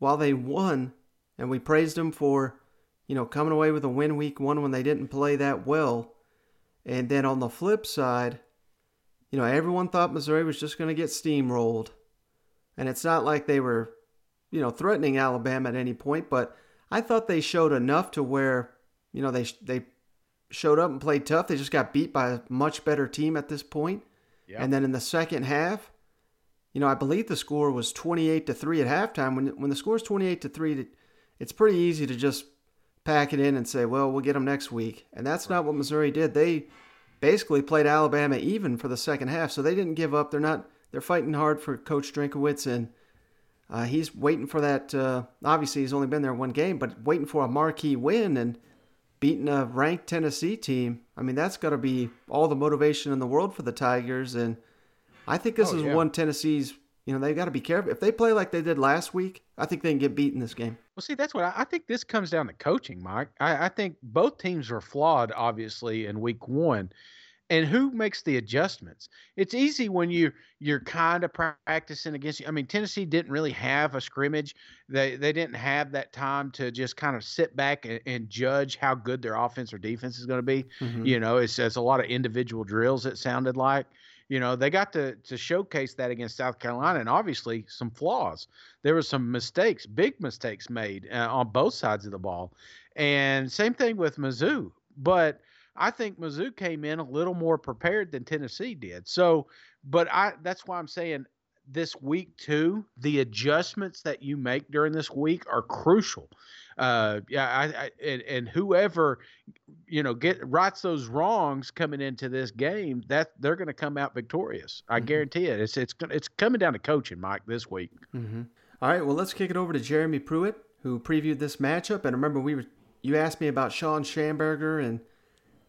While they won, and we praised them for you know, coming away with a win week one when they didn't play that well. And then on the flip side, you know, everyone thought Missouri was just going to get steamrolled. And it's not like they were, you know, threatening Alabama at any point, but I thought they showed enough to where, you know, they they showed up and played tough. They just got beat by a much better team at this point. Yeah. And then in the second half, you know, I believe the score was 28 to 3 at halftime. When when the score is 28 to 3, it's pretty easy to just pack it in and say, "Well, we'll get them next week." And that's not what Missouri did. They basically played Alabama even for the second half, so they didn't give up. They're not they're fighting hard for Coach Drinkwitz and uh, he's waiting for that. Uh, obviously, he's only been there one game, but waiting for a marquee win and beating a ranked Tennessee team. I mean, that's got to be all the motivation in the world for the Tigers. And I think this Oh, is yeah. one Tennessee's. You know, they've got to be careful. If they play like they did last week, I think they can get beat in this game. Well, see, that's what I, I think. This comes down to coaching, Mike. I, I think both teams were flawed, obviously, in week one. And who makes the adjustments? It's easy when you you're kind of practicing against you. I mean, Tennessee didn't really have a scrimmage. They they didn't have that time to just kind of sit back and, and judge how good their offense or defense is going to be. Mhm. You know, it's, it's a lot of individual drills. It sounded like. You know, they got to to showcase that against South Carolina, and obviously some flaws. There were some mistakes, big mistakes made uh, on both sides of the ball, and same thing with Mizzou. But I think Mizzou came in a little more prepared than Tennessee did. So, but I that's why I'm saying this week too, the adjustments that you make during this week are crucial. Uh, yeah, I, I and, and whoever you know get rights those wrongs coming into this game, that they're going to come out victorious. I guarantee it. It's it's it's coming down to coaching, Mike, this week. Mm-hmm. All right, well, let's kick it over to Jeremy Pruitt, who previewed this matchup. And remember, we were you asked me about Shawn Shamburger, and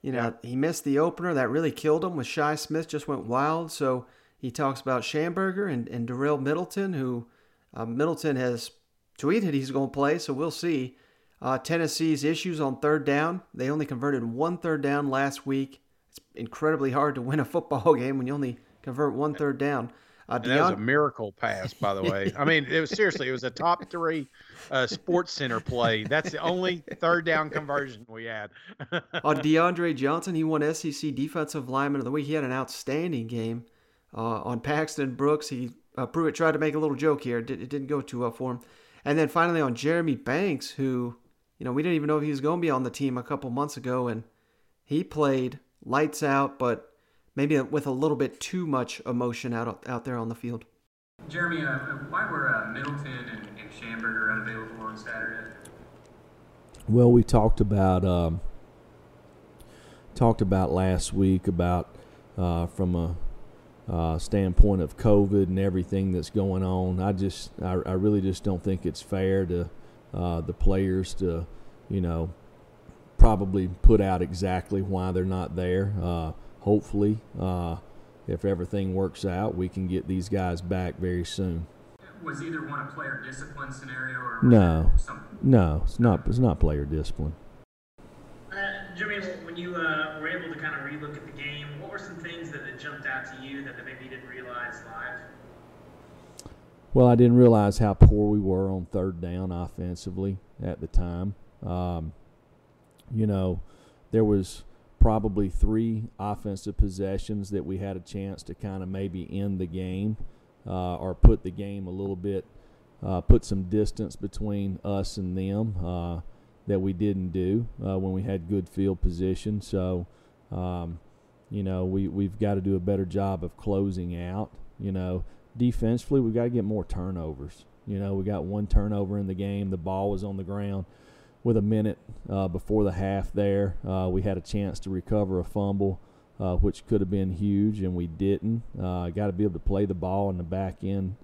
you know he missed the opener that really killed him. With Shi Smith just went wild, so he talks about Shamburger and and Darel Middleton, who uh, Middleton has tweeted he's going to play, so we'll see. Uh, Tennessee's issues on third down. They only converted one third down last week. It's incredibly hard to win a football game when you only convert one third down. Uh, And that was a miracle pass, by the way. I mean, it was seriously, it was a top three uh, Sports Center play. That's the only third down conversion we had. uh, DeAndre Johnson, he won SEC Defensive Lineman of the Week. He had an outstanding game. Uh, on Paxton Brooks, he uh, Pruitt tried to make a little joke here. It, did, it didn't go too well for him. And then finally on Jeremy Banks, who you know we didn't even know if he was going to be on the team a couple months ago, and he played lights out, but maybe with a little bit too much emotion out out there on the field. Jeremy, uh, why were uh, Middleton and, and Shamburger unavailable on Saturday? Well, we talked about um, talked about last week about uh, from a uh, standpoint of COVID and everything that's going on. I just I, I really just don't think it's fair to uh, the players to you know probably put out exactly why they're not there. Uh, hopefully, uh, if everything works out, we can get these guys back very soon. Was either one a player discipline scenario or No, no, it's not. It's not player discipline. When you uh, were able to kind of relook at the game, what were some things that, jumped out to you that maybe you didn't realize live? Well, I didn't realize how poor we were on third down offensively at the time. Um, you know, there was probably three offensive possessions that we had a chance to kind of maybe end the game uh, or put the game a little bit, uh, put some distance between us and them uh, that we didn't do uh, when we had good field position. So, um, you know, we, we've got to do a better job of closing out. You know, defensively, we've got to get more turnovers. You know, we got one turnover in the game. The ball was on the ground with a minute uh, before the half there. Uh, we had a chance to recover a fumble, uh, which could have been huge, and we didn't. Uh, got to be able to play the ball in the back end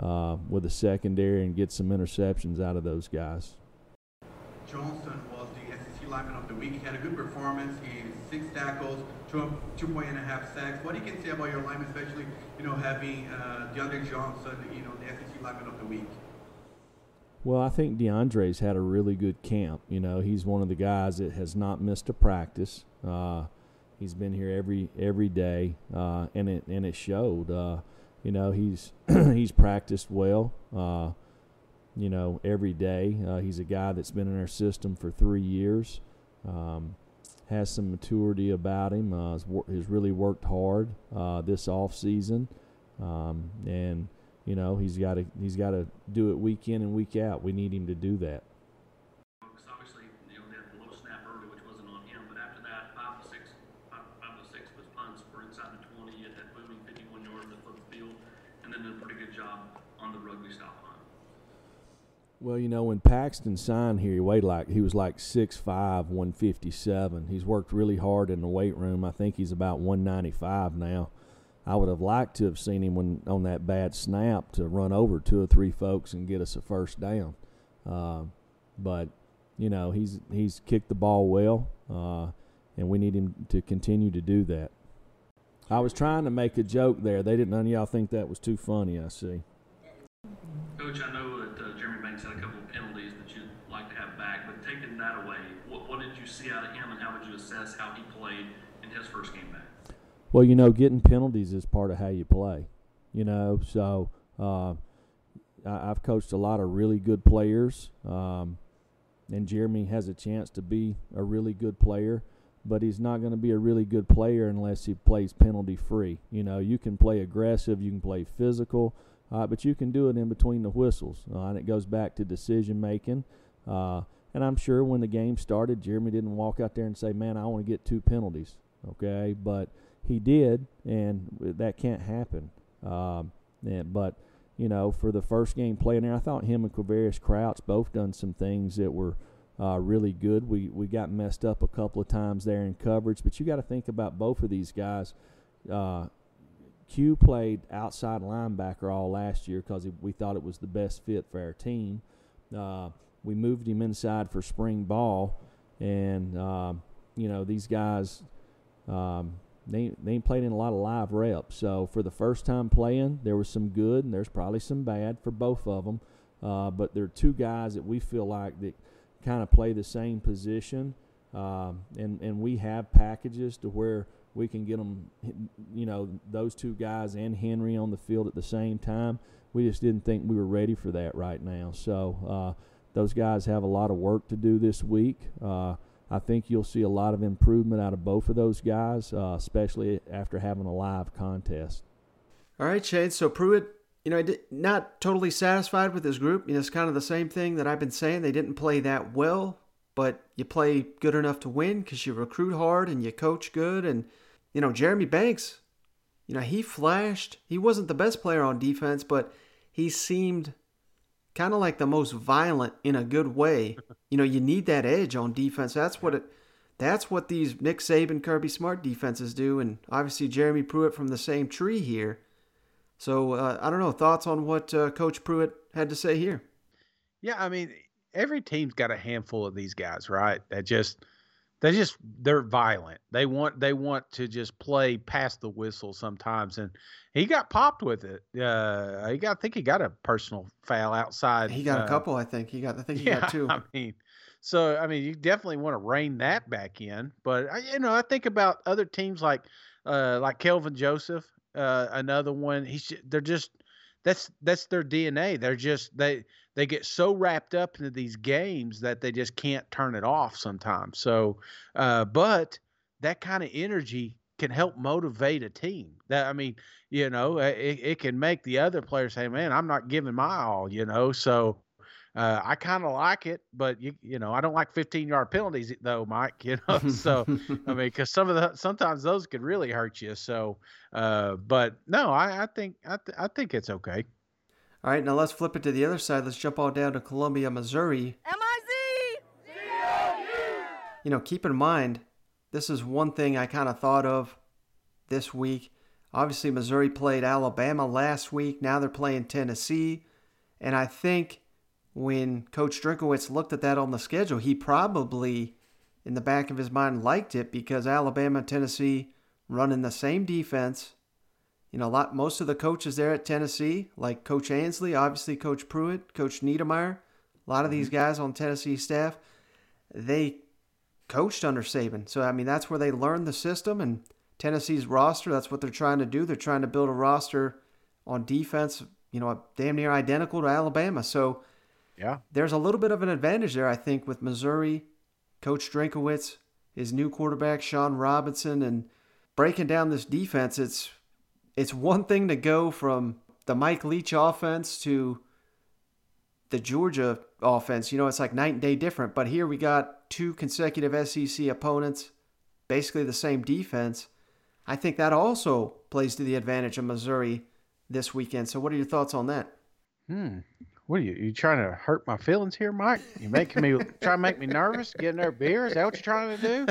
uh, with a secondary and get some interceptions out of those guys. Johnson was the SEC lineman of the week. He had a good performance. He six tackles, two, two point and a half sacks. What do you can say about your lineman, especially you know having uh, DeAndre Johnson, you know the SEC lineman of the week? Well, I think DeAndre's had a really good camp. You know, he's one of the guys that has not missed a practice. Uh, he's been here every every day, uh, and it and it showed. Uh, you know, he's he's practiced well. You know, every day. Uh, he's a guy that's been in our system for three years. Um, has some maturity about him. Uh, has, has really worked hard uh, this off season, um, and you know he's got to he's got to do it week in and week out. We need him to do that. Obviously, you know, they had the low snap early, which wasn't on him, but after that, five to six, five, five to six was punts were inside the 20. It had booming 51 yards to flip the field, and then did a pretty good job on the rugby stop line. Well, you know, when Paxton signed here, he weighed like he was like 6'5", 157. He's worked really hard in the weight room. I think he's about 195 now. I would have liked to have seen him when on that bad snap to run over two or three folks and get us a first down. Uh, but you know, he's he's kicked the ball well, uh, and we need him to continue to do that. I was trying to make a joke there. They didn't. None of y'all think that was too funny. I see. Coach, I know had a couple of penalties that you'd like to have back, but taking that away, what, what did you see out of him, and how would you assess how he played in his first game back? Well, you know, getting penalties is part of how you play. You know, so uh, I, I've coached a lot of really good players, um, and Jeremy has a chance to be a really good player. But he's not going to be a really good player unless he plays penalty free. You know, you can play aggressive, you can play physical, uh, but you can do it in between the whistles. Uh, and it goes back to decision making. Uh, and I'm sure when the game started, Jeremy didn't walk out there and say, "Man, I want to get two penalties." Okay, but he did, and that can't happen. Um, and, but you know, for the first game playing there, I thought him and Quavaris Crouch both done some things that were uh, really good. We we got messed up a couple of times there in coverage, but you got to think about both of these guys. Uh, Q played outside linebacker all last year because we thought it was the best fit for our team. Uh, we moved him inside for spring ball, and um, you know these guys. Um, they, they ain't played in a lot of live reps. So for the first time playing, there was some good and there's probably some bad for both of them. Uh, but there are two guys that we feel like that kind of play the same position, um, and and we have packages to where we can get them, you know, those two guys and Henry on the field at the same time. We just didn't think we were ready for that right now. So uh, those guys have a lot of work to do this week. Uh, I think you'll see a lot of improvement out of both of those guys, uh, especially after having a live contest. All right, Shane. So Pruitt, you know, not totally satisfied with his group. You know, it's kind of the same thing that I've been saying. They didn't play that well, but you play good enough to win because you recruit hard and you coach good. And you know, Jeremy Banks, you know, he flashed. He wasn't the best player on defense, but he seemed kind of like the most violent in a good way. You know, you need that edge on defense. That's what it. That's what these Nick Saban, Kirby Smart defenses do, and obviously Jeremy Pruitt from the same tree here. So uh, I don't know thoughts on what uh, Coach Pruitt had to say here. Yeah, I mean, every team's got a handful of these guys, right? That just they just they're violent. They want they want to just play past the whistle sometimes, and he got popped with it. Uh, he got I think he got a personal foul outside. He got uh, a couple, I think. He got I think he yeah, got two. I mean, so I mean, you definitely want to rein that back in. But I, you know, I think about other teams like uh, like Kelvin Joseph, uh, another one. He's they're just that's that's their DNA. They're just they they get so wrapped up into these games that they just can't turn it off sometimes. So, uh, but that kind of energy can help motivate a team. That I mean, you know, it, it can make the other players say, "Man, I'm not giving my all," you know. So uh, I kind of like it, but you you know, I don't like 15 yard penalties though, Mike. You know, so I mean, because some of the sometimes those could really hurt you. So, uh, but no, I, I think I, th- I think it's okay. All right, now let's flip it to the other side. Let's jump all down to Columbia, Missouri. M-I-Z! You know, keep in mind, this is one thing I kind of thought of this week. Obviously, Missouri played Alabama last week. Now they're playing Tennessee. And I think when Coach Drinkwitz looked at that on the schedule, he probably, in the back of his mind, liked it because Alabama and Tennessee running the same defense. You know, a lot most of the coaches there at Tennessee, like Coach Ansley, obviously Coach Pruitt, Coach Niedermeyer, a lot of these mm-hmm. guys on Tennessee staff, they coached under Saban. So I mean, that's where they learned the system and Tennessee's roster. That's what they're trying to do. They're trying to build a roster on defense, you know, damn near identical to Alabama. So Yeah. There's a little bit of an advantage there, I think, with Missouri, Coach Drinkwitz, his new quarterback, Shawn Robinson, and breaking down this defense. It's it's one thing to go from the Mike Leach offense to the Georgia offense. You know, it's like night and day different. But here we got two consecutive SEC opponents, basically the same defense. I think that also plays to the advantage of Missouri this weekend. So, what are your thoughts on that? Hmm. What are you? You trying to hurt my feelings here, Mike? You making me try to make me nervous? Getting their beer? Is that what you're trying to do?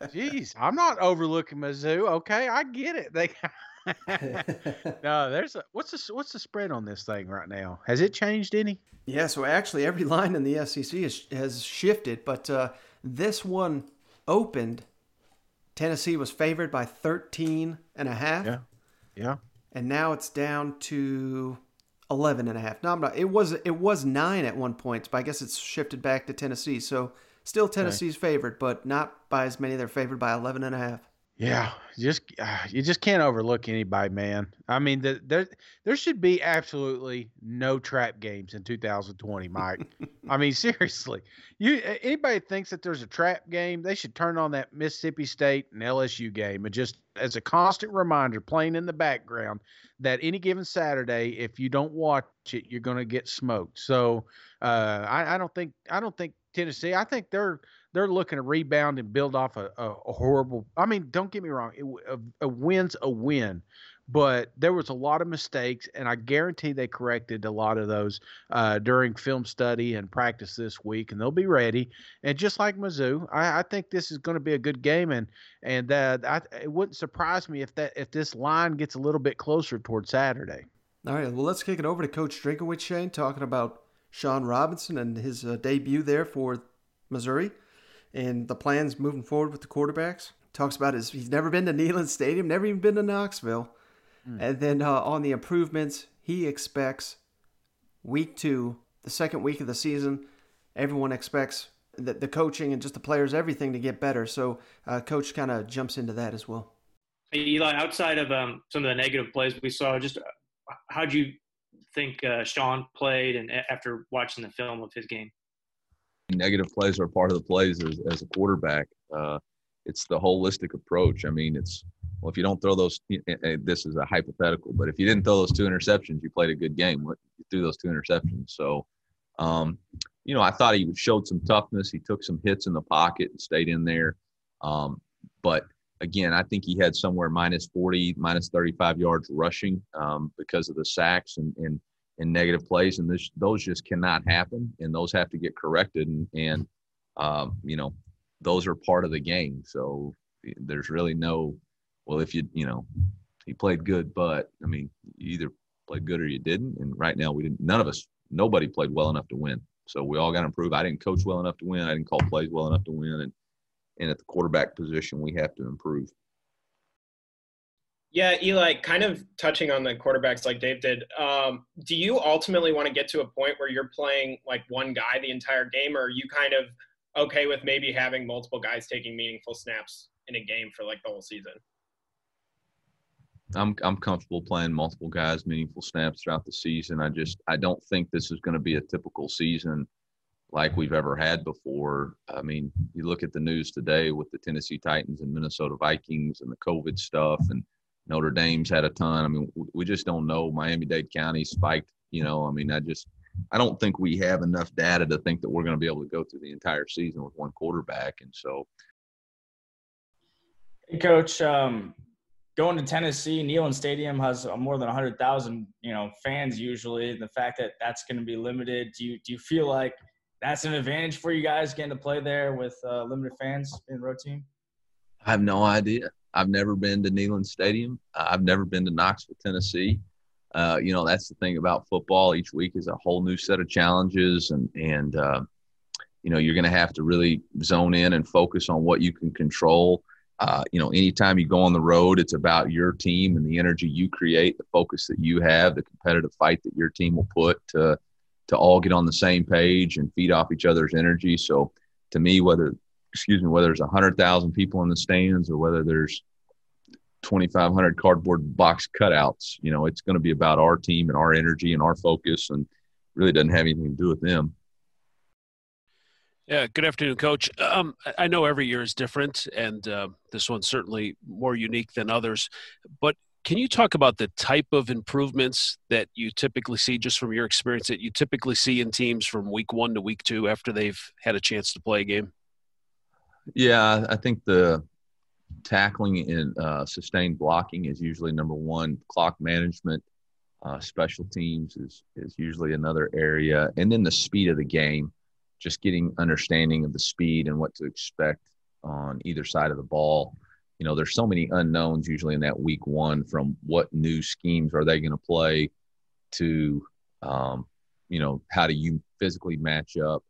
Jeez, I'm not overlooking Mizzou. Okay, I get it. They. no, there's a what's the what's the spread on this thing right now? Has it changed any? Yeah, so actually every line in the SEC has, has shifted, but uh, this one opened. Tennessee was favored by 13 and a half. Yeah. Yeah. And now it's down to 11 and a half. No, I'm not. It was it was 9 at one point, but I guess it's shifted back to Tennessee. So still Tennessee's okay. favored, but not by as many. They're favored by 11 and a half. Yeah, just uh, you just can't overlook anybody, man. I mean, the, there there should be absolutely no trap games in 2020, Mike. I mean, seriously, you anybody thinks that there's a trap game, they should turn on that Mississippi State and LSU game, and just as a constant reminder, playing in the background, that any given Saturday, if you don't watch it, you're going to get smoked. So, uh, I, I don't think I don't think Tennessee. I think they're they're looking to rebound and build off a, a, a horrible. I mean, don't get me wrong, it, a, a win's a win, but there was a lot of mistakes, and I guarantee they corrected a lot of those uh, during film study and practice this week, and they'll be ready. And just like Mizzou, I, I think this is going to be a good game, and and uh, I, it wouldn't surprise me if that if this line gets a little bit closer toward Saturday. All right, well, let's kick it over to Coach Drinkwitz, Shane, talking about Shawn Robinson and his uh, debut there for Missouri and the plans moving forward with the quarterbacks. Talks about his he's never been to Neyland Stadium, never even been to Knoxville, mm. and then uh, on the improvements he expects week two, the second week of the season, everyone expects the, the coaching and just the players, everything to get better. So, uh, coach kind of jumps into that as well. Eli, outside of um, some of the negative plays we saw, just uh, how do you think uh, Shawn played, and after watching the film of his game? Negative plays are part of the plays as, as a quarterback. Uh, it's the holistic approach. I mean, it's well, if you don't throw those, this is a hypothetical, but if you didn't throw those two interceptions, you played a good game. You threw those two interceptions, so um, you know, I thought he showed some toughness. He took some hits in the pocket and stayed in there. Um, but again, I think he had somewhere minus 40, minus 35 yards rushing um, because of the sacks and, and in negative plays, and this, those just cannot happen, and those have to get corrected, and, and um, you know, those are part of the game. So there's really no, well, if you you know, he played good, but I mean, you either played good or you didn't, and right now we didn't. None of us, nobody played well enough to win. So we all got to improve. I didn't coach well enough to win. I didn't call plays well enough to win, and and at the quarterback position, we have to improve. Yeah, Eli, kind of touching on the quarterbacks like Dave did. Um, do you ultimately want to get to a point where you're playing like one guy the entire game, or are you kind of okay with maybe having multiple guys taking meaningful snaps in a game for like the whole season? I'm I'm comfortable playing multiple guys meaningful snaps throughout the season. I just I don't think this is going to be a typical season like we've ever had before. I mean, you look at the news today with the Tennessee Titans and Minnesota Vikings and the COVID stuff and Notre Dame's had a ton. I mean, we just don't know. Miami Dade County spiked. You know, I mean, I just I don't think we have enough data to think that we're going to be able to go through the entire season with one quarterback. And so, hey, coach, um, going to Tennessee, Neyland Stadium has more than hundred thousand, you know, fans usually. The fact that that's going to be limited, do you do you feel like that's an advantage for you guys getting to play there with uh, limited fans in road team? I have no idea. I've never been to Neyland Stadium. I've never been to Knoxville, Tennessee. Uh, you know, that's the thing about football. Each week is a whole new set of challenges, and and uh, you know you're going to have to really zone in and focus on what you can control. Uh, you know, anytime you go on the road, it's about your team and the energy you create, the focus that you have, the competitive fight that your team will put to to all get on the same page and feed off each other's energy. So, to me, whether excuse me, whether there's 100,000 people in the stands or whether there's 2,500 cardboard box cutouts, you know, it's going to be about our team and our energy and our focus. And, really doesn't have anything to do with them. Yeah, good afternoon, Coach. Um, I know every year is different, and uh, this one's certainly more unique than others. But can you talk about the type of improvements that you typically see, just from your experience, that you typically see in teams from week one to week two after they've had a chance to play a game? Yeah, I think the tackling and uh, sustained blocking is usually number one. Clock management, uh, special teams is is usually another area, and then the speed of the game, just getting understanding of the speed and what to expect on either side of the ball. You know, there's so many unknowns usually in that week one from what new schemes are they going to play to, um, you know, how do you physically match up.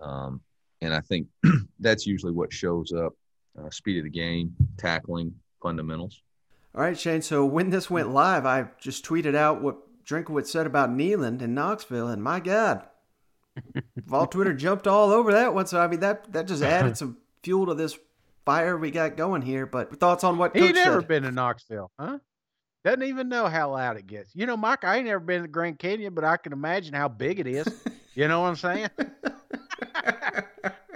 Um, and I think that's usually what shows up uh, speed of the game, tackling, fundamentals. All right, Shane. So when this went live, I just tweeted out what Drinkwitz said about Neyland and Knoxville, and my God, Vol Twitter jumped all over that one. So I mean, that that just added some fuel to this fire we got going here. But thoughts on what he Coach never said? been to Knoxville, huh? Doesn't even know how loud it gets. You know, Mike, I ain't never been to Grand Canyon, but I can imagine how big it is. You know what I'm saying?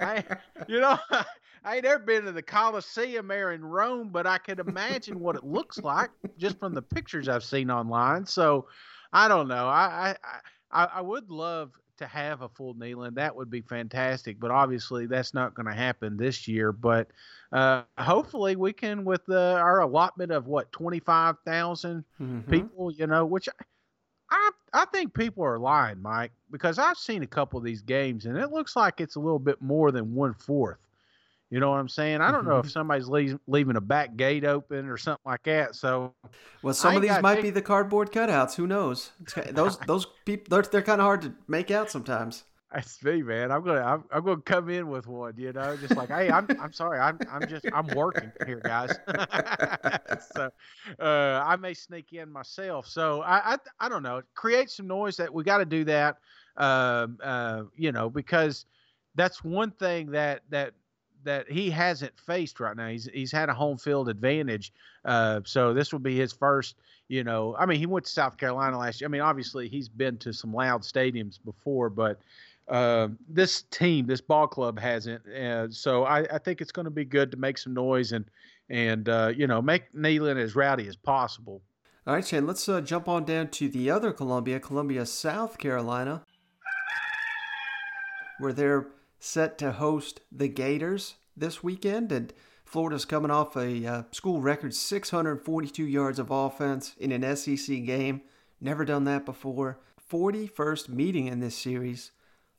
I, you know, I ain't ever been to the Coliseum there in Rome, but I can imagine what it looks like just from the pictures I've seen online. So, I don't know. I I, I, I would love to have a full Neyland. That would be fantastic. But obviously, that's not going to happen this year. But uh, hopefully, we can with the, our allotment of what twenty five Mhm. people. You know, which. I, I think people are lying, Mike, because I've seen a couple of these games and it looks like it's a little bit more than one fourth. You know what I'm saying? I don't know if mm-hmm. somebody's leaving, leaving a back gate open or something like that. So, Well, some of these might tick- be the cardboard cutouts. Who knows? Those those people they're, they're kind of hard to make out sometimes. That's me, man. I'm gonna I'm, I'm gonna come in with one, you know, just like, hey, I'm I'm sorry, I'm I'm just I'm working here, guys. so uh, I may sneak in myself. So I I, I don't know. Create some noise. That we got to do that. Um, uh, you know, because that's one thing that that that he hasn't faced right now. He's he's had a home field advantage. Uh, so this will be his first. You know, I mean, he went to South Carolina last year. I mean, obviously he's been to some loud stadiums before, but uh, this team, this ball club hasn't. Uh, so I, I think it's going to be good to make some noise and and uh, you know make Neyland as rowdy as possible. All right, Shane. Let's uh, jump on down to the other Columbia, Columbia, South Carolina, where they're set to host the Gators this weekend, and Florida's coming off a uh, school record 642 yards of offense in an SEC game. Never done that before. 41st meeting in this series.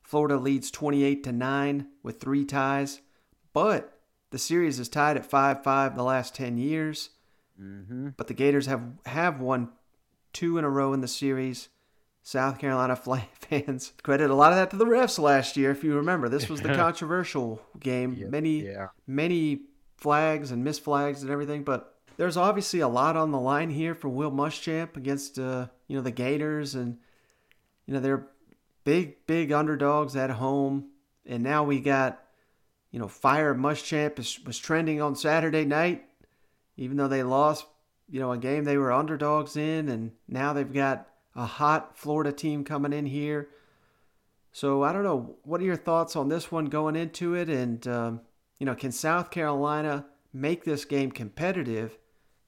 Florida leads 28 to 9 with three ties, but the series is tied at 5-5 the last 10 years. Mm-hmm. But the Gators have have won two in a row in the series. South Carolina fans credit a lot of that to the refs last year. If you remember, this was the controversial game. many yeah. many flags and missed flags and everything. But there's obviously a lot on the line here for Will Muschamp against uh, you know the Gators, and you know they're big big underdogs at home. And now we got you know fire Muschamp is, was trending on Saturday night even though they lost, you know, a game they were underdogs in, and now they've got a hot Florida team coming in here. So I don't know. What are your thoughts on this one going into it? And um, you know, can South Carolina make this game competitive?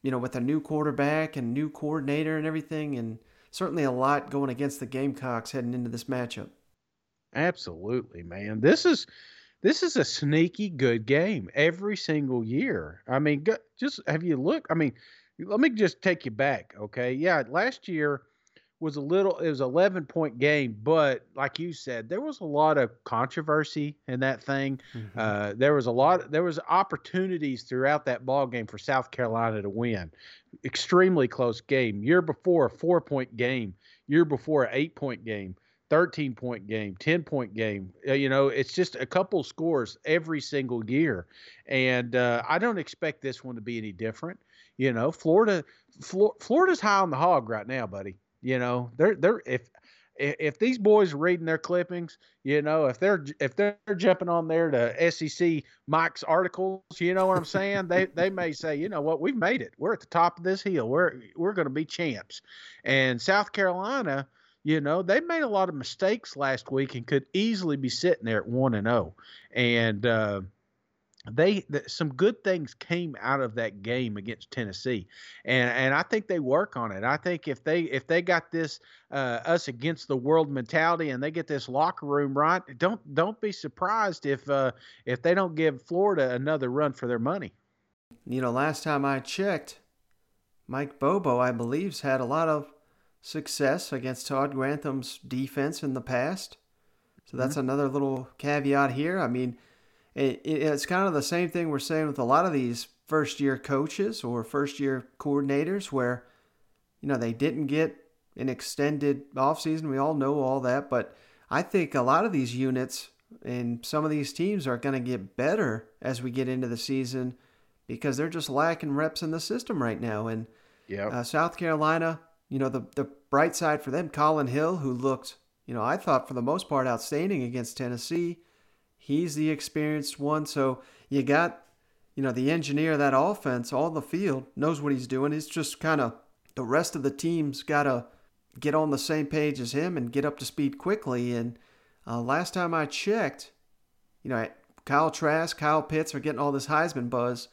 You know, with a new quarterback and new coordinator and everything, and certainly a lot going against the Gamecocks heading into this matchup. Absolutely, man. This is this is a sneaky good game every single year. I mean, just have you look? I mean, let me just take you back, okay? Yeah, last year was a little. It was 11 point game, but like you said, there was a lot of controversy in that thing. Uh, there was a lot. There was opportunities throughout that ball game for South Carolina to win. Extremely close game. Year before a four point game. Year before an eight point game. 13 point game, 10 point game. Uh, You know, it's just a couple scores every single year. And uh, I don't expect this one to be any different. You know, Florida, Flor- Florida's high on the hog right now, buddy. You know, they're, they're, if, if these boys are reading their clippings, you know, if they're if they're jumping on there to SEC Mike's articles, you know what I'm saying? they they may say, you know what, we've made it. We're at the top of this hill. We're we're going to be champs. And South Carolina, You know, they made a lot of mistakes last week and could easily be sitting there at one and zero. And uh, they some good things came out of that game against Tennessee, and and I think they work on it. I think if they if they got this uh, us against the world mentality and they get this locker room right, don't don't be surprised if uh, if they don't give Florida another run for their money. You know, last time I checked, Mike Bobo, I believe's had a lot of success against Todd Grantham's defense in the past. So that's mm-hmm. another little caveat here. I mean it, it, it's kind of the same thing we're saying with a lot of these first year coaches or first year coordinators where you know they didn't get an extended offseason. We all know all that but i think a lot of these units and some of these teams are going to get better as we get into the season because they're just lacking reps in the system right now. And yeah uh, south carolina you know the, the bright side for them Collin Hill who looked you know i thought for the most part outstanding against tennessee He's the experienced one. So you got, you know, the engineer of that offense, all the field, knows what he's doing. It's just kind of the rest of the team's got to get on the same page as him and get up to speed quickly. And uh, last time I checked, you know, Kyle Trask, Kyle Pitts are getting all this Heisman buzz,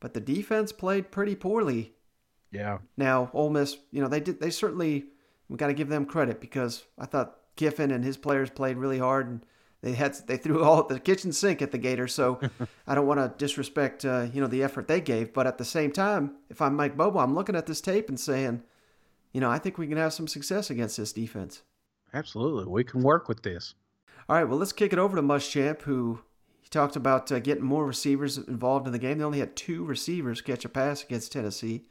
but the defense played pretty poorly. Yeah. Now, Ole Miss, you know, they did. They certainly we got to give them credit because I thought Kiffin and his players played really hard and they had they threw all the kitchen sink at the Gators. So I don't want to disrespect uh, you know the effort they gave, but at the same time, if I'm Mike Bobo, I'm looking at this tape and saying, you know, I think we can have some success against this defense. Absolutely, we can work with this. All right, well, let's kick it over to Muschamp, who he talked about uh, getting more receivers involved in the game. They only had two receivers catch a pass against Tennessee.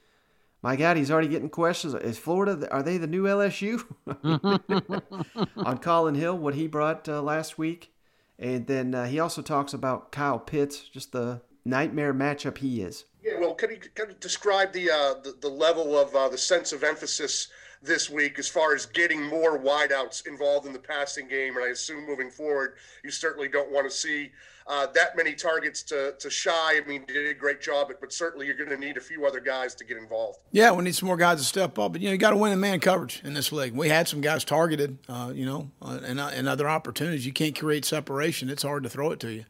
My God, he's already getting questions. Is Florida, are they the new LSU? On Collin Hill, what he brought uh, last week. And then uh, he also talks about Kyle Pitts, just the nightmare matchup he is. Yeah, well, can you, can you describe the, uh, the, the level of uh, the sense of emphasis this week as far as getting more wideouts involved in the passing game? And I assume moving forward, you certainly don't want to see uh, that many targets to, to Shi. I mean, did a great job, but certainly you're going to need a few other guys to get involved. Yeah, we need some more guys to step up. But, you know, you got to win in man coverage in this league. We had some guys targeted, uh, you know, uh, and, and other opportunities. You can't create separation. It's hard to throw it to you.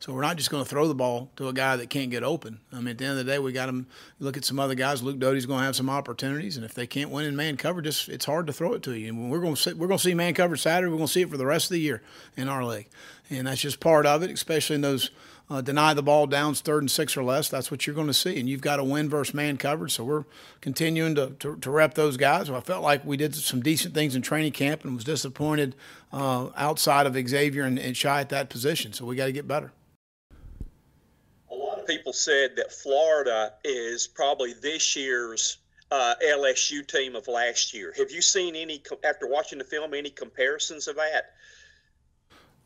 So we're not just going to throw the ball to a guy that can't get open. I mean, at the end of the day, we got him. Look at some other guys. Luke Doty's going to have some opportunities, and if they can't win in man coverage, it's, it's hard to throw it to you. And we're going to see, we're going to see man coverage Saturday. We're going to see it for the rest of the year in our league, and that's just part of it, especially in those. Uh, deny the ball downs third and six or less. That's what you're going to see, and you've got to win versus man coverage. So we're continuing to, to, to rep those guys. I felt like we did some decent things in training camp, and was disappointed uh, outside of Xavier and, and Shi at that position. So we got to get better people said that Florida is probably this year's uh, LSU team of last year. Have you seen any, after watching the film, any comparisons of that?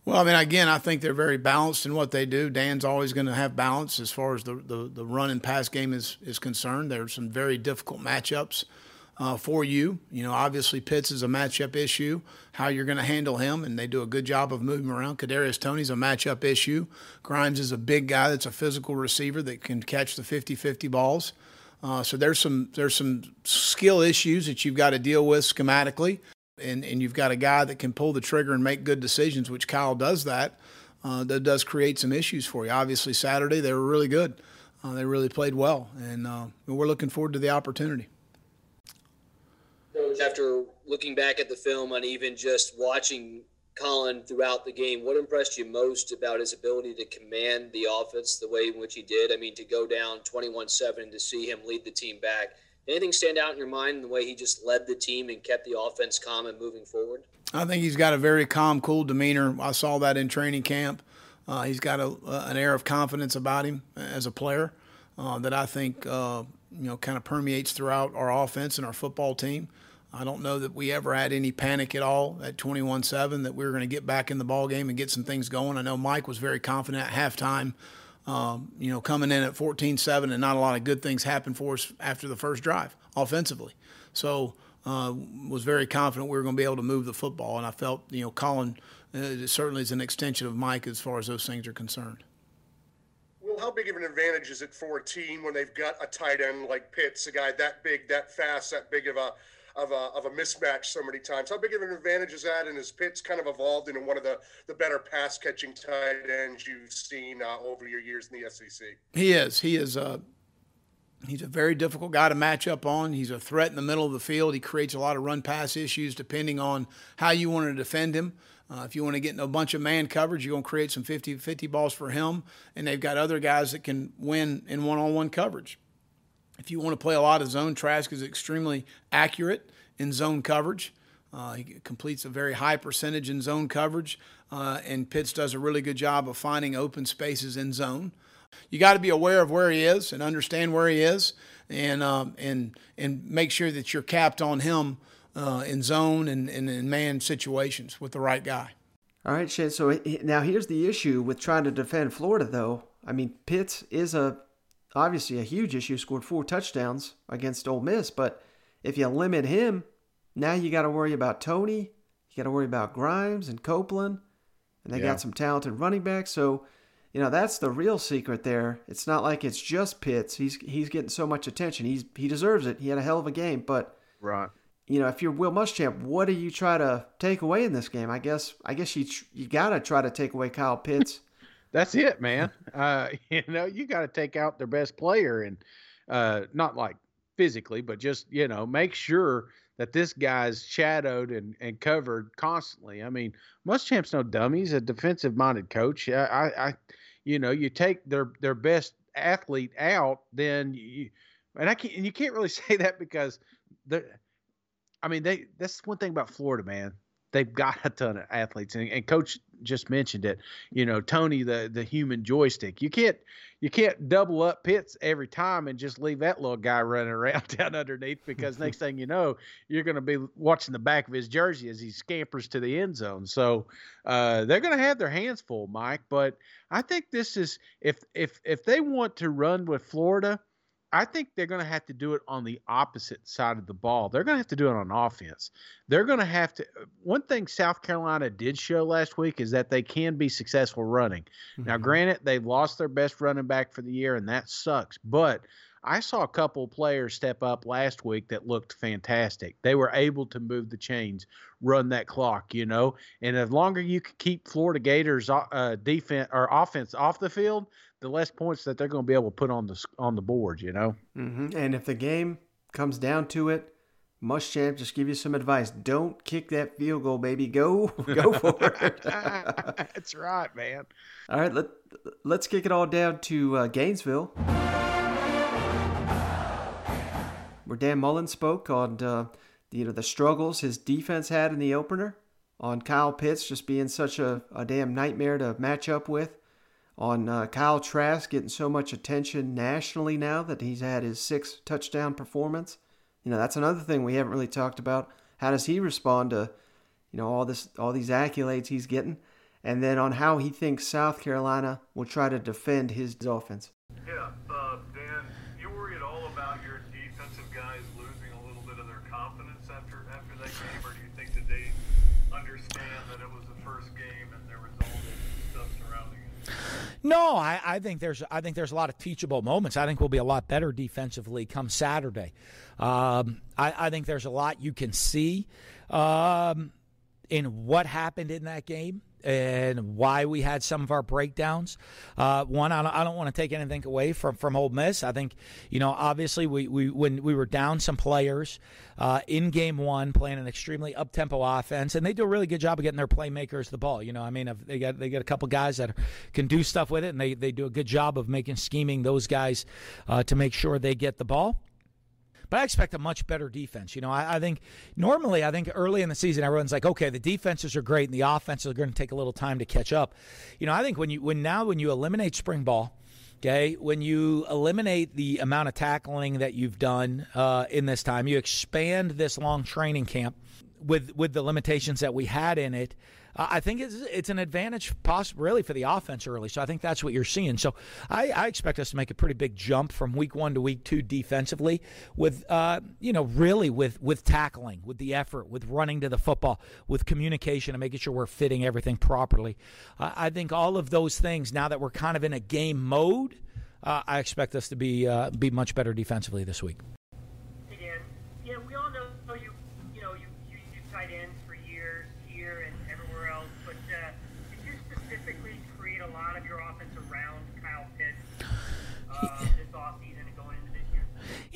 Well, I mean, again, I think they're very balanced in what they do. Dan's always going to have balance as far as the, the, the run and pass game is, is concerned. There are some very difficult matchups uh, for you. You know, obviously Pitts is a matchup issue, how you're going to handle him, and they do a good job of moving around. Kadarius Toney's a matchup issue. Grimes is a big guy that's a physical receiver that can catch the 50-50 balls. Uh, so there's some there's some skill issues that you've got to deal with schematically, and and you've got a guy that can pull the trigger and make good decisions, which Kyle does that. Uh, that does create some issues for you. Obviously, Saturday they were really good. Uh, they really played well, and uh, we're looking forward to the opportunity after looking back at the film and even just watching Collin throughout the game, what impressed you most about his ability to command the offense the way in which he did? I mean, to go down 21 7 to see him lead the team back. Anything stand out in your mind in the way he just led the team and kept the offense calm and moving forward? I think he's got a very calm, cool demeanor. I saw that in training camp. Uh, he's got a, an air of confidence about him as a player uh, that I think uh, you know kind of permeates throughout our offense and our football team. I don't know that we ever had any panic at all at 21-7 that we were going to get back in the ball game and get some things going. I know Mike was very confident at halftime. Um, you know, coming in at 14-7 and not a lot of good things happened for us after the first drive offensively. So uh, was very confident we were going to be able to move the football, and I felt you know Collin uh, certainly is an extension of Mike as far as those things are concerned. Well, how big of an advantage is it for a team when they've got a tight end like Pitts, a guy that big, that fast, that big of a of a, of a mismatch so many times. How big of an advantage is that? And has Pitts kind of evolved into one of the, the better pass catching tight ends you've seen uh, over your years in the SEC? He is. He is. Uh, he's a very difficult guy to match up on. He's a threat in the middle of the field. He creates a lot of run pass issues depending on how you want to defend him. Uh, if you want to get in a bunch of man coverage, you're going to create some 50 50 balls for him. And they've got other guys that can win in one on one coverage. If you want to play a lot of zone, Trask is extremely accurate in zone coverage. Uh, he completes a very high percentage in zone coverage, uh, and Pitts does a really good job of finding open spaces in zone. You got to be aware of where he is and understand where he is, and um, and and make sure that you're capped on him uh, in zone and, and in man situations with the right guy. All right, Shane. So now here's the issue with trying to defend Florida, though. I mean, Pitts is a obviously a huge issue. Scored four touchdowns against Ole Miss, but if you limit him, now you got to worry about Toney. You got to worry about Grimes and Copeland, and they yeah. got some talented running backs. So, you know, that's the real secret there. It's not like it's just Pitts. He's he's getting so much attention. He's he deserves it. He had a hell of a game, but right. You know, if you're Will Muschamp, what do you try to take away in this game? I guess I guess you you got to try to take away Kyle Pitts. That's it, man. Uh, you know, you got to take out their best player and uh, not like physically, but just you know, make sure that this guy's shadowed and, and covered constantly. I mean, Muschamp's no dummy. He's a defensive minded coach. I, I, you know, you take their their best athlete out, then you, and I can't, and you can't really say that because the, I mean, they that's one thing about Florida, man they've got a ton of athletes. And, and, coach just mentioned it you know toney the the human joystick. You can't you can't double up Pitts every time and just leave that little guy running around down underneath because next thing you know you're going to be watching the back of his jersey as he scampers to the end zone. So uh, they're going to have their hands full mike but i think this is if if if they want to run with florida I think they're going to have to do it on the opposite side of the ball. They're going to have to do it on offense. They're going to have to. One thing South Carolina did show last week is that they can be successful running. Mm-hmm. Now, granted, they lost their best running back for the year, and that sucks. But I saw a couple players step up last week that looked fantastic. They were able to move the chains, run that clock, you know. And the longer you can keep Florida Gators uh, defense or offense off the field, the less points that they're going to be able to put on the on the board, you know. Mm-hmm. And if the game comes down to it, Muschamp just give you some advice. Don't kick that field goal, baby. Go, go for it. That's right, man. All right, let let's kick it all down to uh, Gainesville, where Dan Mullen spoke on uh, you know the struggles his defense had in the opener, on Kyle Pitts just being such a, a damn nightmare to match up with on uh, Kyle Trask getting so much attention nationally now that he's had his six touchdown performance. You know, that's another thing we haven't really talked about. How does he respond to, you know, all this, all these accolades he's getting, and then on how he thinks South Carolina will try to defend his offense. Yeah, uh, No, I, I, think there's I think there's a lot of teachable moments. I think we'll be a lot better defensively come Saturday. Um, I, I, think there's a lot you can see um, in what happened in that game and why we had some of our breakdowns. Uh, one, I don't, I don't, want to take anything away from from Ole Miss. I think you know, obviously, we, we when we were down some players uh, in game one, playing an extremely up tempo offense, and they do a really good job of getting their playmakers the ball. You know, I mean, they got they got a couple guys that can do stuff with it, and they they do a good job of making scheming those guys uh, to make sure they get the ball. But I expect a much better defense. You know, I, I, think normally, I think early in the season, everyone's like, okay, the defenses are great and the offenses are going to take a little time to catch up. You know, I think when you when now when you eliminate spring ball, okay, when you eliminate the amount of tackling that you've done uh, in this time, you expand this long training camp with with the limitations that we had in it. I think it's it's an advantage, really for the offense early. So I think that's what you're seeing. So I, I expect us to make a pretty big jump from week one to week two defensively, with uh, you know really with with tackling, with the effort, with running to the football, with communication, and making sure we're fitting everything properly. I think all of those things. Now that we're kind of in a game mode, uh, I expect us to be uh, be much better defensively this week. Again, yeah, we all know you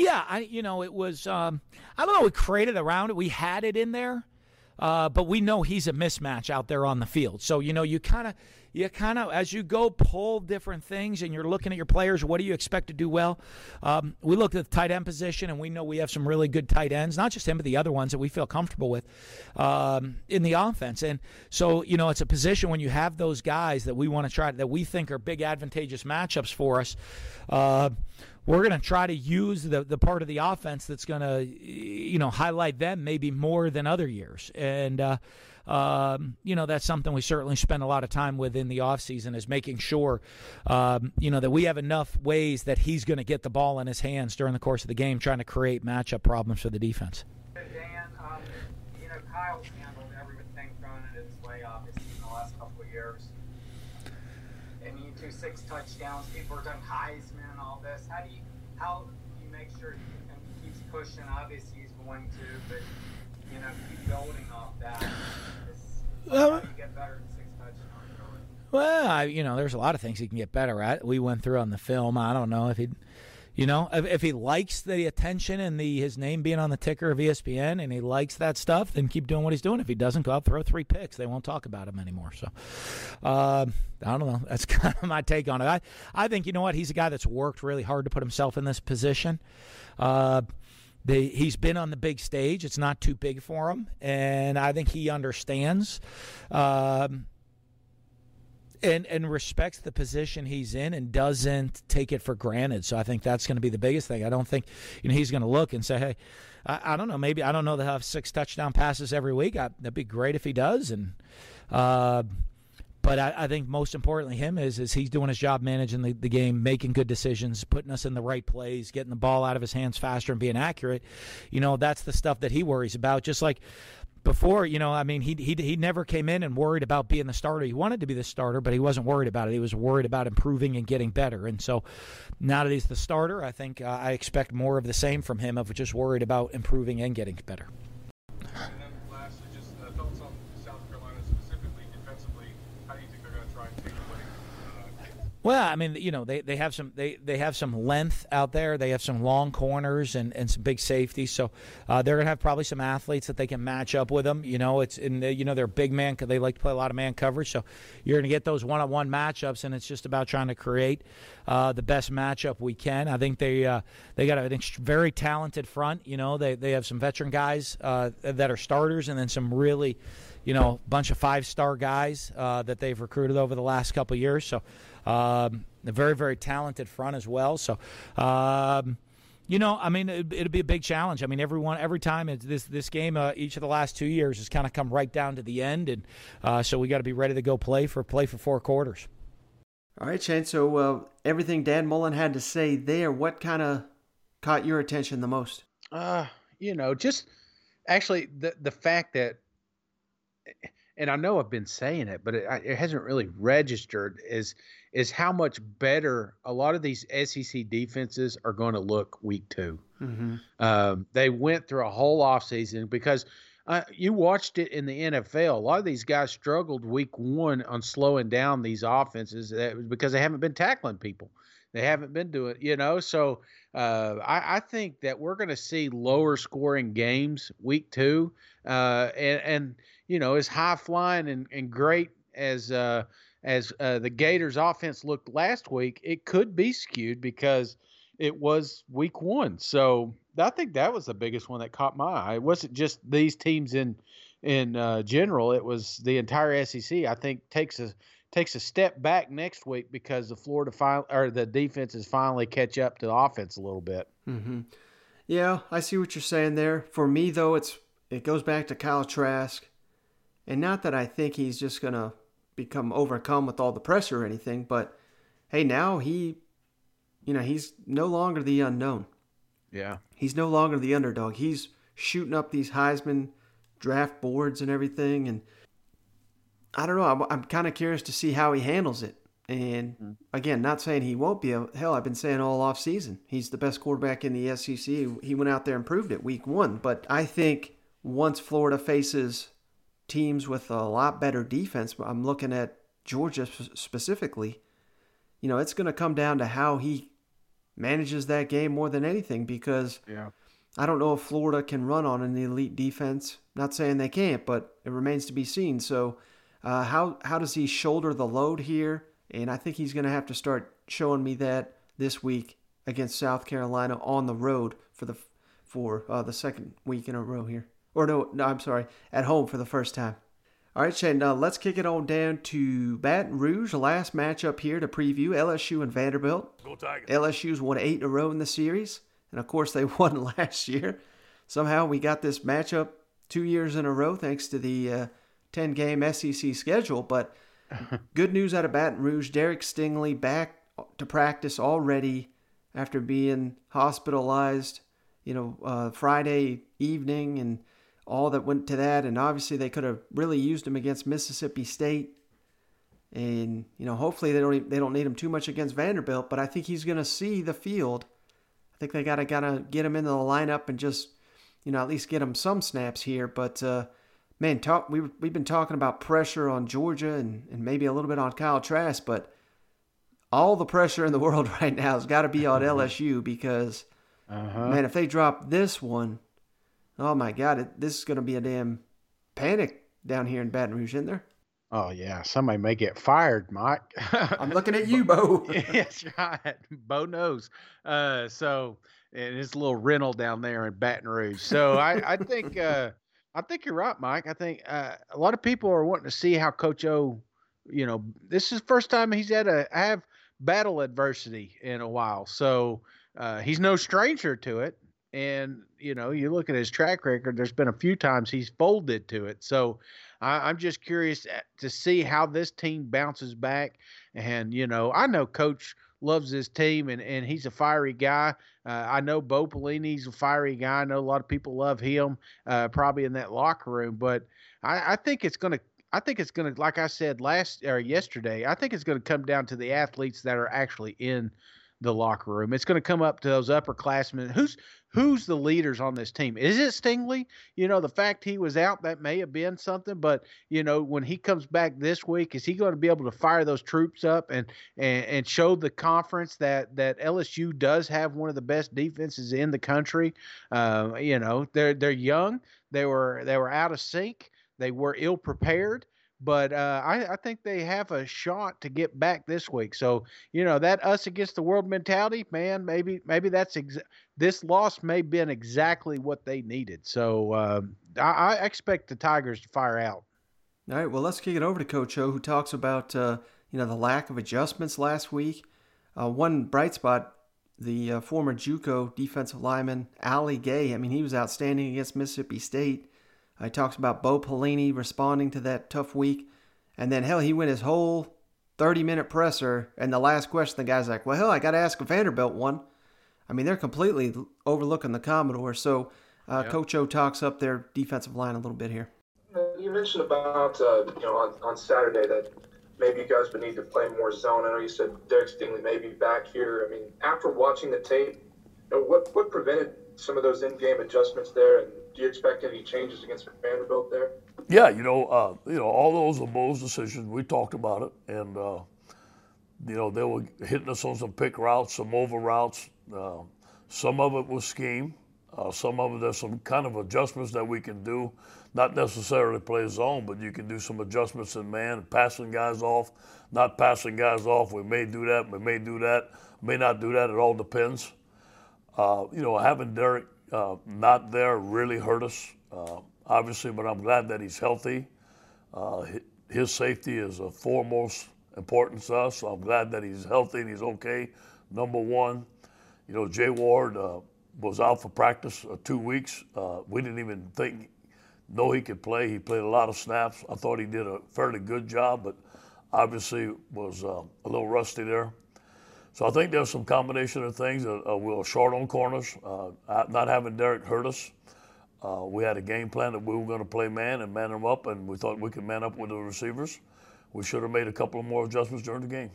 Yeah, I you know it was um, I don't know we created around it we had it in there, uh, but we know he's a mismatch out there on the field. So you know you kind of you kind of as you go pull different things and you're looking at your players. What do you expect to do well? Um, we looked at the tight end position and we know we have some really good tight ends, not just him but the other ones that we feel comfortable with um, in the offense. And so you know it's a position when you have those guys that we want to try that we think are big advantageous matchups for us. Uh, we're going to try to use the, the part of the offense that's going to, you know, highlight them maybe more than other years. And, uh, um, you know, that's something we certainly spend a lot of time with in the offseason is making sure, um, you know, that we have enough ways that he's going to get the ball in his hands during the course of the game, trying to create matchup problems for the defense. Dan, you know, Kyle's handled everything thrown at its way, obviously, in the last couple of years. And you two six touchdowns, people are and all this. How do you, how do you make sure he keeps pushing? Obviously, he's going to, but you know, keep building off that. How do you get better than six touchdowns? Really? Well, I, you know, there's a lot of things he can get better at. We went through on the film. I don't know if he, you know, if, if he likes the attention and the his name being on the ticker of ESPN and he likes that stuff, then keep doing what he's doing. If he doesn't, go out throw three picks. They won't talk about him anymore. So, uh, I don't know. That's kind of my take on it. I, I think you know what? He's a guy that's worked really hard to put himself in this position. Uh, he's been on the big stage. It's not too big for him, and I think he understands um, and and respects the position he's in and doesn't take it for granted. So I think that's going to be the biggest thing. I don't think you know he's going to look and say, "Hey, I, I, don't know, maybe I don't know that have six touchdown passes every week. I, that'd be great if he does." And uh, but I, I, think most importantly, him is is he's doing his job managing the, the game, making good decisions, putting us in the right plays, getting the ball out of his hands faster, and being accurate. You know, that's the stuff that he worries about. Just like before, you know, I mean, he he he never came in and worried about being the starter. He wanted to be the starter, but he wasn't worried about it. He was worried about improving and getting better. And so, now that he's the starter, I think uh, I expect more of the same from him of just worried about improving and getting better. Well, I mean, you know, they, they have some they, they have some length out there. They have some long corners and, and some big safeties. So uh, they're gonna have probably some athletes that they can match up with them. You know, it's in the, you know they're big man. They like to play a lot of man coverage. So you're gonna get those one on one matchups, and it's just about trying to create uh, the best matchup we can. I think they uh, they got a very talented front. You know, they they have some veteran guys uh, that are starters, and then some really you know, bunch of five star guys uh, that they've recruited over the last couple years. So, um, a very, very talented front as well. So, um, you know, I mean, it, will be a big challenge. I mean, everyone, every time it's this this game, uh, each of the last two years has kind of come right down to the end, and uh, so we got to be ready to go play for play for four quarters. All right, Shane. So uh, everything Dan Mullen had to say there, what kind of caught your attention the most? Uh, you know, just actually the the fact that and I know I've been saying it, but it, it, hasn't really registered is is how much better a lot of these SEC defenses are going to look week 2 mm-hmm. um, they went through a whole offseason because uh, you watched it in the NFL. A lot of these guys struggled week one on slowing down these offenses because they haven't been tackling people. They haven't been doing, you know. So uh, I, I, think that we're going to see lower scoring games week two, uh, and, and you know, as high flying and, and great as uh, as uh, the Gators offense looked last week, it could be skewed because it was week one. So I think that was the biggest one that caught my eye. It wasn't just these teams in in uh, general; it was the entire SEC. I think takes a takes a step back next week because the Florida final or the defenses finally catch up to the offense a little bit. Mm-hmm. Yeah, I see what you're saying there. For me, though, it's it goes back to Kyle Trask. And not that I think he's just going to become overcome with all the pressure or anything, but hey, now he, you know, he's no longer the unknown. Yeah. He's no longer the underdog. He's shooting up these Heisman draft boards and everything. And I don't know. I'm, I'm kind of curious to see how he handles it. And mm-hmm. again, not saying he won't be. A, hell, I've been saying all off season he's the best quarterback in the SEC. He went out there and proved it week one. But I think once Florida faces teams with a lot better defense. But I'm looking at Georgia specifically. You know, it's going to come down to how he manages that game more than anything because yeah. I don't know if Florida can run on an elite defense. Not saying they can't, but it remains to be seen. So, uh, how how does he shoulder the load here? And I think he's going to have to start showing me that this week against South Carolina on the road for the for uh, the second week in a row here. Or no, no, I'm sorry, at home for the first time. All right, Shane, uh, let's kick it on down to Baton Rouge, the last matchup here to preview LSU and Vanderbilt. LSU's won eight in a row in the series, and of course they won last year. Somehow we got this matchup two years in a row thanks to the uh, 10 game SEC schedule. But good news out of Baton Rouge Derek Stingley back to practice already after being hospitalized, you know, uh, Friday evening and all that went to that. And obviously, they could have really used him against Mississippi State. And you know, hopefully they don't they don't need him too much against Vanderbilt. But I think he's going to see the field. I think they got to gotta get him into the lineup and just you know at least get him some snaps here. But uh, man, talk we we've been talking about pressure on Georgia and and maybe a little bit on Kyle Trask, but all the pressure in the world right now has got to be on LSU because uh-huh. man, if they drop this one, oh my God, it, this is going to be a damn panic down here in Baton Rouge, isn't there? Oh yeah, somebody may get fired, Mike. I'm looking at you, Bo. That's right. Bo knows. Uh, so and it's a little rental down there in Baton Rouge. So I, I think uh, I think you're right, Mike. I think uh, a lot of people are wanting to see how Coach O. You know, this is the first time he's had a have battle adversity in a while. So uh, he's no stranger to it. And, you know, you look at his track record, there's been a few times he's folded to it. So I, I'm just curious uh, to see how this team bounces back. And, you know, I know Coach loves his team and, and he's a fiery guy. Uh, I know Bo Pelini's a fiery guy. I know a lot of people love him, uh, probably in that locker room. But I, I think it's going to I think it's going to, like I said last or yesterday, I think it's going to come down to the athletes that are actually in the locker room. It's going to come up to those upperclassmen. Who's who's the leaders on this team? Is it Stingley? You know, the fact he was out that may have been something, but you know, when he comes back this week, is he going to be able to fire those troops up and and, and show the conference that that LSU does have one of the best defenses in the country? Uh, you know, they're they're young. They were they were out of sync. They were ill prepared, but uh, I, I, think they have a shot to get back this week. So you know that us against the world mentality, man. Maybe maybe that's ex- this loss may have been exactly what they needed. So uh, I, I, expect the Tigers to fire out. All right, well let's kick it over to Coach O, who talks about uh, you know the lack of adjustments last week. Uh, one bright spot. The uh, former JUCO defensive lineman Ali Gaye. I mean, he was outstanding against Mississippi State. He talks about Bo Pelini responding to that tough week. And then, hell, he went his whole 30 minute presser. And the last question, the guy's like, well, hell, I got to ask a Vanderbilt one. I mean, they're completely overlooking the Commodore. So, uh, yep. Coach O talks up their defensive line a little bit here. You mentioned about, uh, you know, on, on Saturday that maybe you guys would need to play more zone. I know you said Derek Stingley may be back here. I mean, after watching the tape, you know, what, what prevented some of those in-game adjustments there, and do you expect any changes against Vanderbilt there? Yeah, you know, uh, you know, all those Bo's decisions. We talked about it, and uh, you know, they were hitting us on some pick routes, some over routes. Uh, some of it was scheme. Uh, some of it there's some kind of adjustments that we can do, not necessarily play zone, but you can do some adjustments in man, passing guys off, not passing guys off. We may do that, we may do that, may not do that. It all depends. Uh, you know, having Derek uh, not there really hurt us, uh, obviously, but I'm glad that he's healthy. Uh, his safety is of foremost importance to us, so I'm glad that he's healthy and he's okay. Number one, you know, Jay Ward uh, was out for practice two weeks. we didn't even think, know he could play. He played a lot of snaps. I thought he did a fairly good job, but obviously was a little rusty there. So I think there's some combination of things. Uh, uh, we were short on corners. Uh, not having Derek hurt us. Uh, we had a game plan that we were going to play man and man them up, and we thought we could man up with the receivers. We should have made a couple of more adjustments during the game.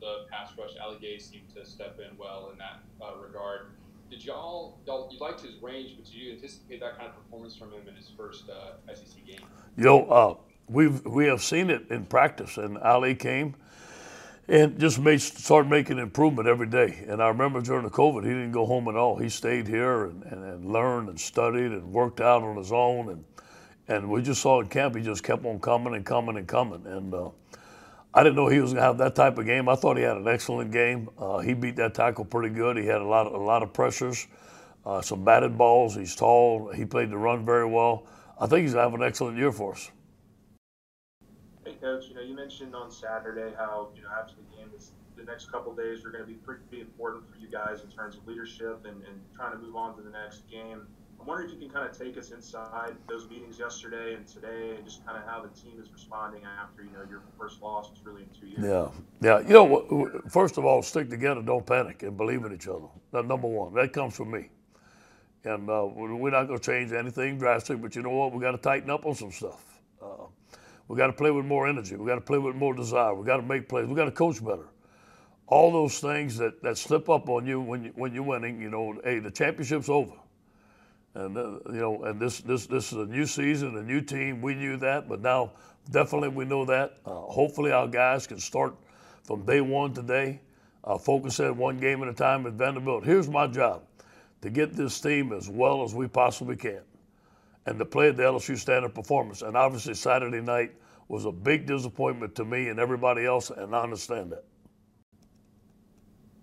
The pass rush, Ali Gaye seemed to step in well in that uh, regard. Did y'all, y'all, you liked his range, but did you anticipate that kind of performance from him in his first uh, SEC game? You know, we've we have seen it in practice, and Ali came and just made start making improvement every day. And I remember during the COVID, he didn't go home at all. He stayed here and, and, and learned and studied and worked out on his own. And and we just saw in camp, he just kept on coming and coming and coming. And uh, I didn't know he was going to have that type of game. I thought he had an excellent game. Uh, he beat that tackle pretty good. He had a lot of, a lot of pressures, uh, some batted balls. He's tall. He played the run very well. I think he's going to have an excellent year for us. Coach. You know, you mentioned on Saturday how you know after the game, this, the next couple days are going to be pretty important for you guys in terms of leadership and, and trying to move on to the next game. I'm wondering if you can kind of take us inside those meetings yesterday and today, and just kind of how the team is responding after you know your first loss really in two years. Yeah, yeah. You know, first of all, stick together, don't panic, and believe in each other. That number one. That comes from me. And uh, we're not going to change anything drastic, but you know what? We got to tighten up on some stuff. We got to play with more energy. We got to play with more desire. We got to make plays. We got to coach better. All those things that, that slip up on you when you when you're winning. You know, hey, the championship's over, and uh, you know, and this this this is a new season, a new team. We knew that, but now definitely we know that. Uh, hopefully, our guys can start from day one today. Uh, focus at one game at a time at Vanderbilt. Here's my job: to get this team as well as we possibly can and to play at the LSU standard performance. And obviously, Saturday night was a big disappointment to me and everybody else, and I understand that.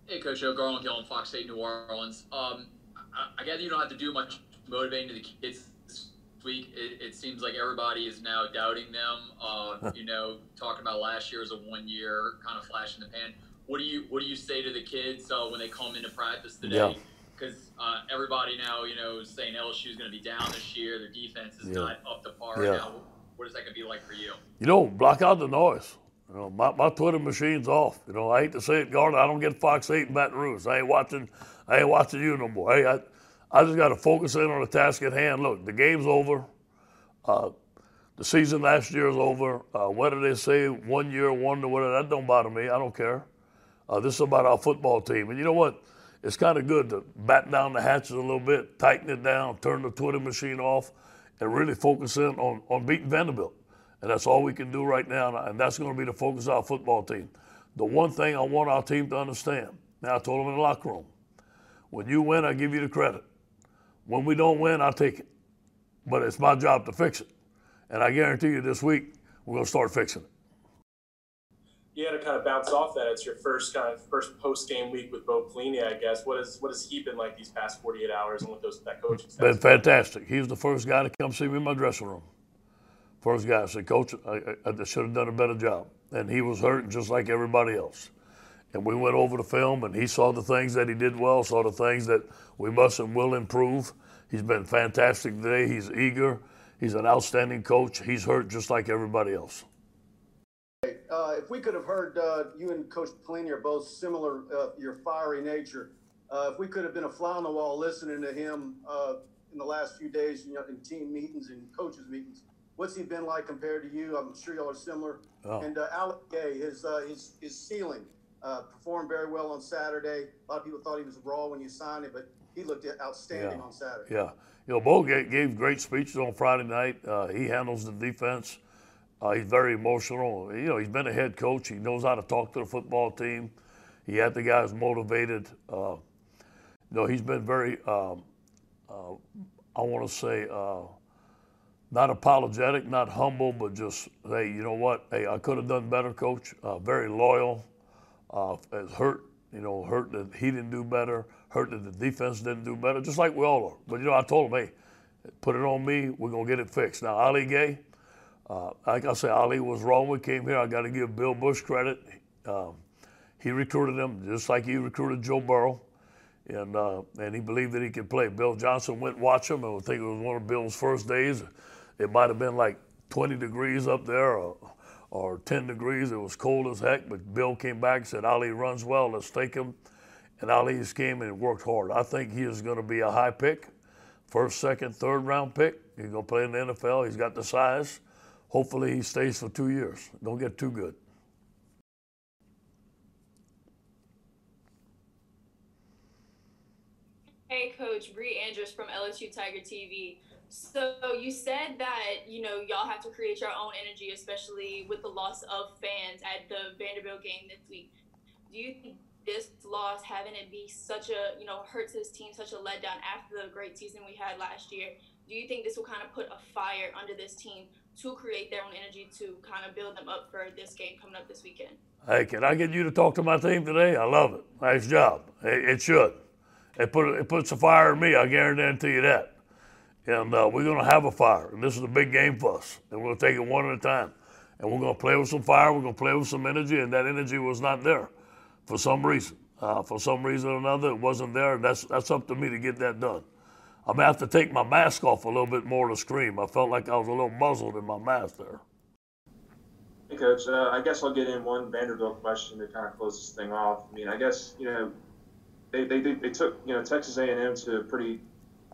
Hey, Coach Joe Garland, Gillen, Fox 8 New Orleans. Um, I, I gather you don't have to do much motivating to the kids this week. It, it seems like everybody is now doubting them. Uh, you know, talking about last year as a one year kind of flash in the pan. What do you What do you say to the kids uh, when they come into practice today? Yeah because uh, everybody now, you know, is saying LSU is going to be down this year. Their defense is Yeah. not up to par Yeah. now. What is that going to be like for you? You know, block out the noise. You know, my, my Twitter machine's off. You know, I hate to say it, Gardner. I don't get Fox 8 in Baton Rouge. I ain't watching. I ain't watching you no more. Hey, I, I just got to focus in on the task at hand. Look, the game's over. Uh, the season last year is over. Uh, whether they say one year, one or whatever, that don't bother me. I don't care. Uh, this is about our football team. And you know what? It's kind of good to batten down the hatches a little bit, tighten it down, turn the Twitter machine off, and really focus in on, on beating Vanderbilt. And that's all we can do right now. And that's going to be the focus of our football team. The one thing I want our team to understand, now I told them in the locker room, when you win, I give you the credit. When we don't win, I take it. But it's my job to fix it. And I guarantee you this week, we're going to start fixing it. You had to kind of bounce off that. It's your first kind of first post game week with Bo Pelini, I guess. What is what has he been like these past 48 hours and what those that coaching staff? Been fantastic. He was the first guy to come see me in my dressing room. First guy I said, Coach, I, I, I should have done a better job. And he was hurt just like everybody else. And we went over the film, and he saw the things that he did well, saw the things that we must and will improve. He's been fantastic today. He's eager. He's an outstanding coach. He's hurt just like everybody else. Uh, if we could have heard uh, you and Coach Pelini are both similar, uh, your fiery nature. Uh, if we could have been a fly on the wall listening to him uh, in the last few days, you know, in team meetings and coaches meetings, what's he been like compared to you? I'm sure y'all are similar. Oh. And uh, Ali Gaye, his uh, his his ceiling uh, performed very well on Saturday. A lot of people thought he was raw when you signed him, but he looked outstanding Yeah. on Saturday. Yeah. You know, Bo gave, gave great speeches on Friday night. Uh, he handles the defense. Uh, he's very emotional. You know, he's been a head coach. He knows how to talk to the football team. He had the guys motivated. Uh, you know, he's been very, um, uh, I want to say, uh, not apologetic, not humble, but just, hey, you know what? Hey, I could have done better, coach. Uh, very loyal. Uh, it's hurt, you know, hurt that he didn't do better, hurt that the defense didn't do better, just like we all are. But, you know, I told him, hey, put it on me. We're going to get it fixed. Now, Ali Gaye, uh, like I say, Ali was wrong when he came here. I got to give Bill Busch credit. Um, he recruited him just like he recruited Joe Burrow, and uh, and he believed that he could play. Bill Johnson went watch him, and I think it was one of Bill's first days. It might have been like 20 degrees up there, or, or 10 degrees. It was cold as heck. But Bill came back and said, Ali runs well. Let's take him. And Ali just came and worked hard. I think he is going to be a high pick, first, second, third round pick. He's going to play in the NFL. He's got the size. Hopefully, he stays for two years. Don't get too good. Hey, Coach Bree Andrews from LSU Tiger TV. So you said that you know y'all have to create your own energy, especially with the loss of fans at the Vanderbilt game this week. Do you think this loss, having it be such a you know hurts his team, such a letdown after the great season we had last year? Do you think this will kind of put a fire under this team to create their own energy to kind of build them up for this game coming up this weekend? Hey, can I get you to talk to my team today? I love it. Nice job. It, it should. It put it puts a fire in me. I guarantee you that. And uh, we're going to have a fire. And this is a big game for us. And we're going to take it one at a time. And we're going to play with some fire. We're going to play with some energy. And that energy was not there for some reason. Uh, for some reason or another, it wasn't there. And that's, that's up to me to get that done. I'm to have to take my mask off a little bit more to scream. I felt like I was a little muzzled in my mask there. Hey, Coach. Uh, I guess I'll get in one Vanderbilt question to kind of close this thing off. I mean, I guess you know they they, they took you know Texas A&M to pretty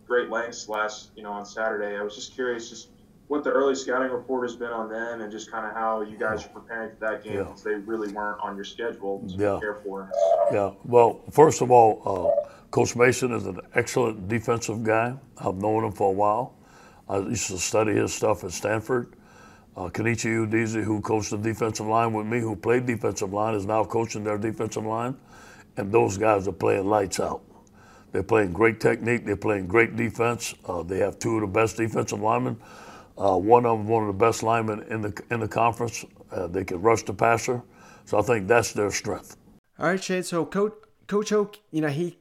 great lengths last you know on Saturday. I was just curious, just what the early scouting report has been on them, and just kind of how you guys are preparing for that game Yeah. because they really weren't on your schedule to Yeah. prepare for. Yeah. Well, first of all, uh, Coach Mason is an excellent defensive guy. I've known him for a while. I used to study his stuff at Stanford. Uh, Kenechi Udeze, who coached the defensive line with me, who played defensive line, is now coaching their defensive line. And those guys are playing lights out. They're playing great technique. They're playing great defense. Uh, they have two of the best defensive linemen. Uh, one of them, one of the best linemen in the in the conference. Uh, they can rush the passer. So I think that's their strength. All right, Shane. So Coach Coach you know he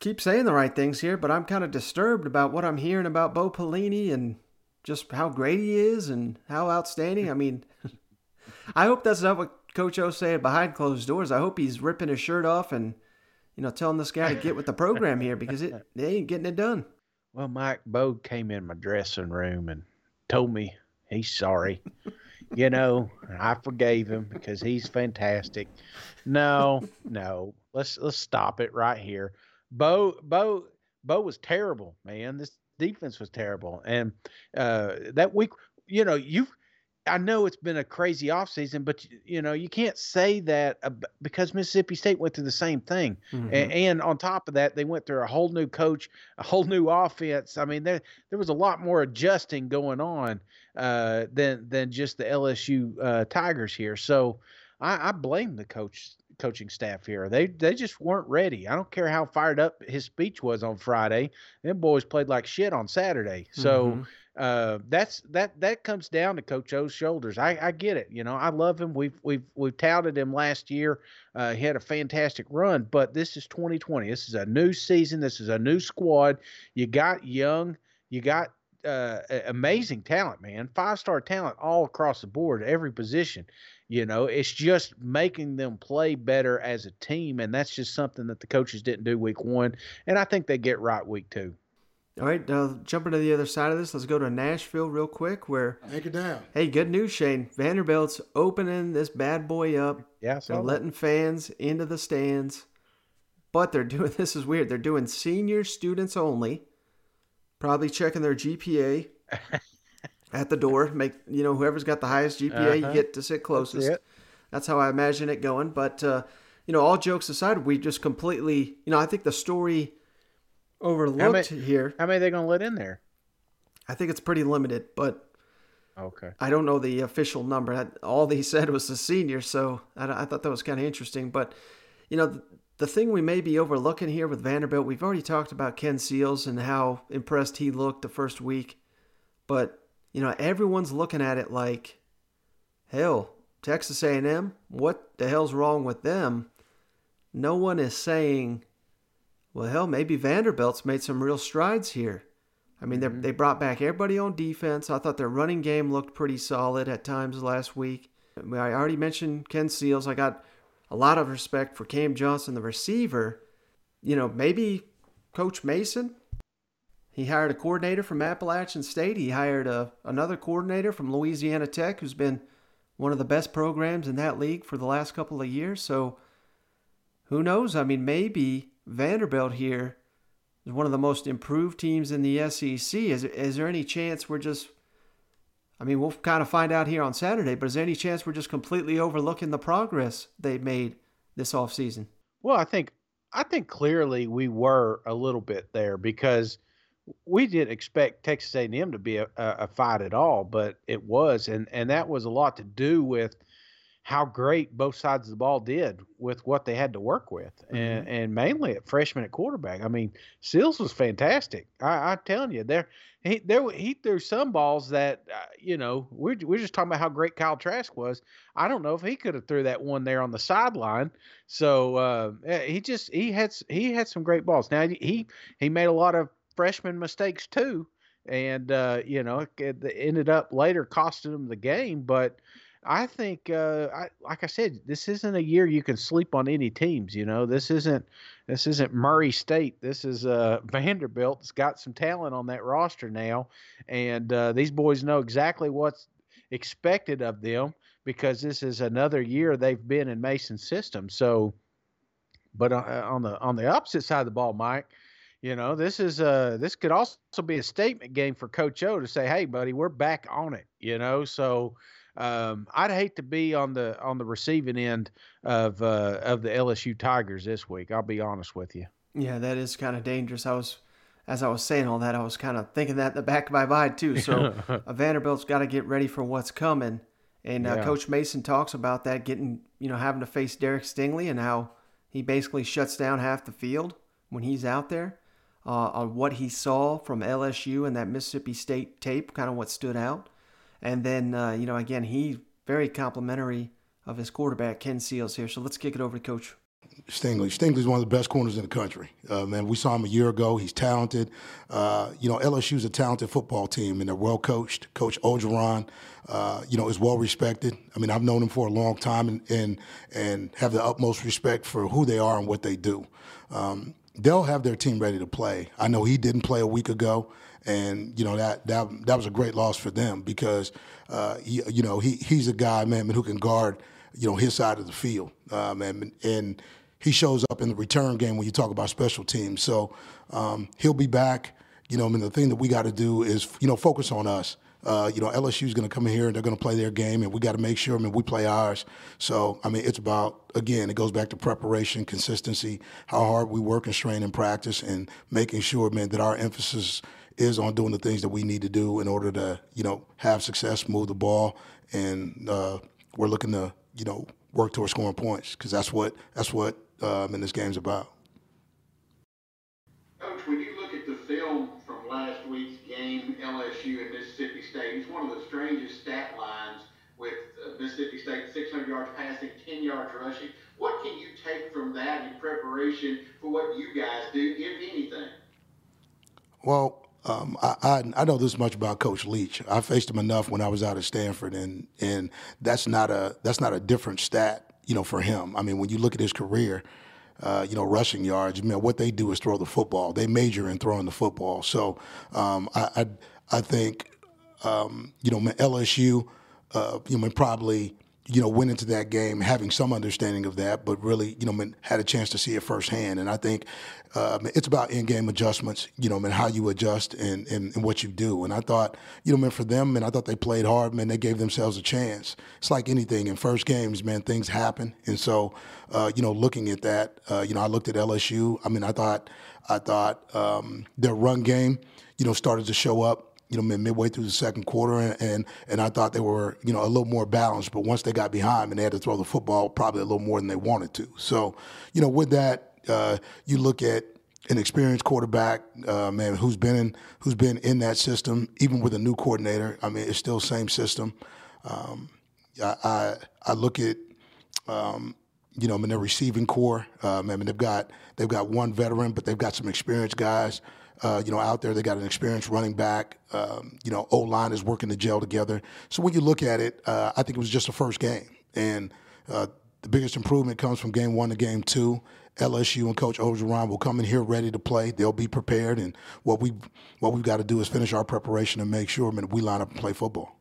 keeps saying the right things here, but I'm kind of disturbed about what I'm hearing about Bo Pelini and just how great he is and how outstanding. I mean, I hope that's not what Coach O said behind closed doors. I hope he's ripping his shirt off and you know telling this guy to get with the program here because it they ain't getting it done. Well, Mike Bo came in my dressing room and told me he's sorry. you know, I forgave him because he's fantastic. No, no, let's let's stop it right here. Bo Bo Bo was terrible, man. This defense was terrible, and uh, that week, you know, you. I know it's been a crazy offseason, but you know you can't say that because Mississippi State went through the same thing, A- Mhm. and on top of that, they went through a whole new coach, a whole new offense. I mean, there there was a lot more adjusting going on uh, than than just the LSU uh, Tigers here. So I, I blame the coach coaching staff here. They they just weren't ready. I don't care how fired up his speech was on Friday. Them boys played like shit on Saturday. So Mhm. uh, that's that that comes down to Coach O's shoulders. I, I get it. You know, I love him. We've we've we've touted him last year. Uh, he had a fantastic run, but this is 2020. This is a new season. This is a new squad. You got young. You got uh, amazing talent, man. Five star talent all across the board, every position. You know, it's just making them play better as a team, and that's just something that the coaches didn't do week one, and I think they get right week two. All right, uh, jumping to the other side of this, let's go to Nashville real quick. Where Take it down. hey, good news, Shane. Vanderbilt's opening this bad boy up. Yeah, I they're letting fans into the stands, but they're doing this is weird. They're doing senior students only. Probably checking their GPA at the door. Make you know whoever's got the highest GPA, Uh-huh. get to sit closest. it. That's how I imagine it going. But uh, you know, all jokes aside, we just completely, you know, I think the story overlooked here. How many are they going to let in there? I think it's pretty limited, but Okay. I don't know the official number. I- All they said was the senior, so I, I thought that was kind of interesting. But you know, the, the thing we may be overlooking here with Vanderbilt, we've already talked about Ken Seals and how impressed he looked the first week, but you know, everyone's looking at it like, hell, Texas A&M, what the hell's wrong with them? No one is saying, well, hell, maybe Vanderbilt's made some real strides here. I mean, they mm-hmm. they brought back everybody on defense. I thought their running game looked pretty solid at times last week. I, mean, I already mentioned Ken Seals. I got a lot of respect for Cam Johnson, the receiver. You know, maybe Coach Mason. He hired a coordinator from Appalachian State. He hired a, another coordinator from Louisiana Tech, who's been one of the best programs in that league for the last couple of years. So, who knows? I mean, maybe Vanderbilt here is one of the most improved teams in the SEC. Is, is there any chance we're just, I mean, we'll kind of find out here on Saturday, but is there any chance we're just completely overlooking the progress they've made this offseason? Well, I think I think clearly we were a little bit there because we didn't expect Texas A&M to be a, a fight at all, but it was, and and that was a lot to do with how great both sides of the ball did with what they had to work with, mm-hmm. and and mainly at freshman at quarterback. I mean, Sills was fantastic. I, I'm telling you, there he there he threw some balls that uh, you know we're we're just talking about how great Kyle Trask was. I don't know if he could have threw that one there on the sideline. So uh, he just he had he had some great balls. Now he he made a lot of freshman mistakes too, and uh, you know it ended up later costing them the game. But I think, uh, I, like I said, this isn't a year you can sleep on any teams. You know, this isn't this isn't Murray State. This is uh, Vanderbilt. It's got some talent on that roster now, and uh, these boys know exactly what's expected of them because this is another year they've been in Mason's system. So, but uh, on the on the opposite side of the ball, Mike, you know, this is uh this could also be a statement game for Coach O to say, "Hey, buddy, we're back on it." You know, so um, I'd hate to be on the on the receiving end of uh, of the LSU Tigers this week. I'll be honest with you. Yeah, that is kind of dangerous. I was, as I was saying all that, I was kind of thinking that in the back of my mind too. So uh, Vanderbilt's got to get ready for what's coming. And uh, yeah. Coach Mason talks about that getting, you know, having to face Derek Stingley and how he basically shuts down half the field when he's out there uh, on what he saw from LSU and that Mississippi State tape, kind of what stood out. And then, uh, you know, again, he very complimentary of his quarterback, Ken Seals, here. So let's kick it over to Coach. Stingley. Stingley's one of the best corners in the country. Uh, man, we saw him a year ago. He's talented. Uh, you know, LSU's a talented football team, and they're well coached. Coach Orgeron, uh, you know, is well respected. I mean, I've known him for a long time, and and, and have the utmost respect for who they are and what they do. Um, they'll have their team ready to play. I know he didn't play a week ago, and you know that that that was a great loss for them because uh, he, you know he he's a guy man who can guard you know his side of the field, um, and and he shows up in the return game when you talk about special teams. So um, he'll be back. You know, I mean the thing that we got to do is you know focus on us. Uh, you know, LSU is going to come in here and they're going to play their game, and we got to make sure. I mean, we play ours. So, I mean, it's about again, it goes back to preparation, consistency, how hard we work and strain in practice, and making sure, man, that our emphasis is on doing the things that we need to do in order to, you know, have success, move the ball, and uh, we're looking to, you know, work towards scoring points because that's what that's what um, in this game's about. Coach, when you look at the film from last week's game, LSU and State, it's one of the strangest stat lines with uh, Mississippi State 600 yards passing, 10 yards rushing. What can you take from that in preparation for what you guys do, if anything? Well, um, I, I, I know this much about Coach Leach. I faced him enough when I was out at Stanford, and and that's not a that's not a different stat, you know, for him. I mean, when you look at his career, uh, you know, rushing yards, man, what they do is throw the football. They major in throwing the football. So um, I, I, I think um, you know LSU, uh, you know, probably you know, went into that game having some understanding of that, but really, you know, had a chance to see it firsthand. And I think uh, it's about in-game adjustments, you know, and how you adjust and, and, and, what you do. And I thought, you know, man, for them, and I thought they played hard, man. They gave themselves a chance. It's like anything in first games, man. Things happen, and so, uh, you know, looking at that, uh, you know, I looked at LSU. I mean, I thought, I thought um, their run game, you know, started to show up you know, midway through the second quarter, and, and, and I thought they were, you know, a little more balanced. But once they got behind and they had to throw the football, probably a little more than they wanted to. So, you know, with that, uh, you look at an experienced quarterback, uh, man, who's been in who's been in that system, even with a new coordinator. I mean, it's still same system. Um, I, I, I look at um, you know, I mean, their receiving core. Um, I mean, they've got they've got one veteran, but they've got some experienced guys uh, you know, out there. They got an experienced running back. Um, you know, O line is working to gel together. So when you look at it, uh, I think it was just the first game, and uh, the biggest improvement comes from game one to game two. LSU and Coach Orgeron will come in here ready to play. They'll be prepared, and what we what we've got to do is finish our preparation and make sure I mean, we line up and play football.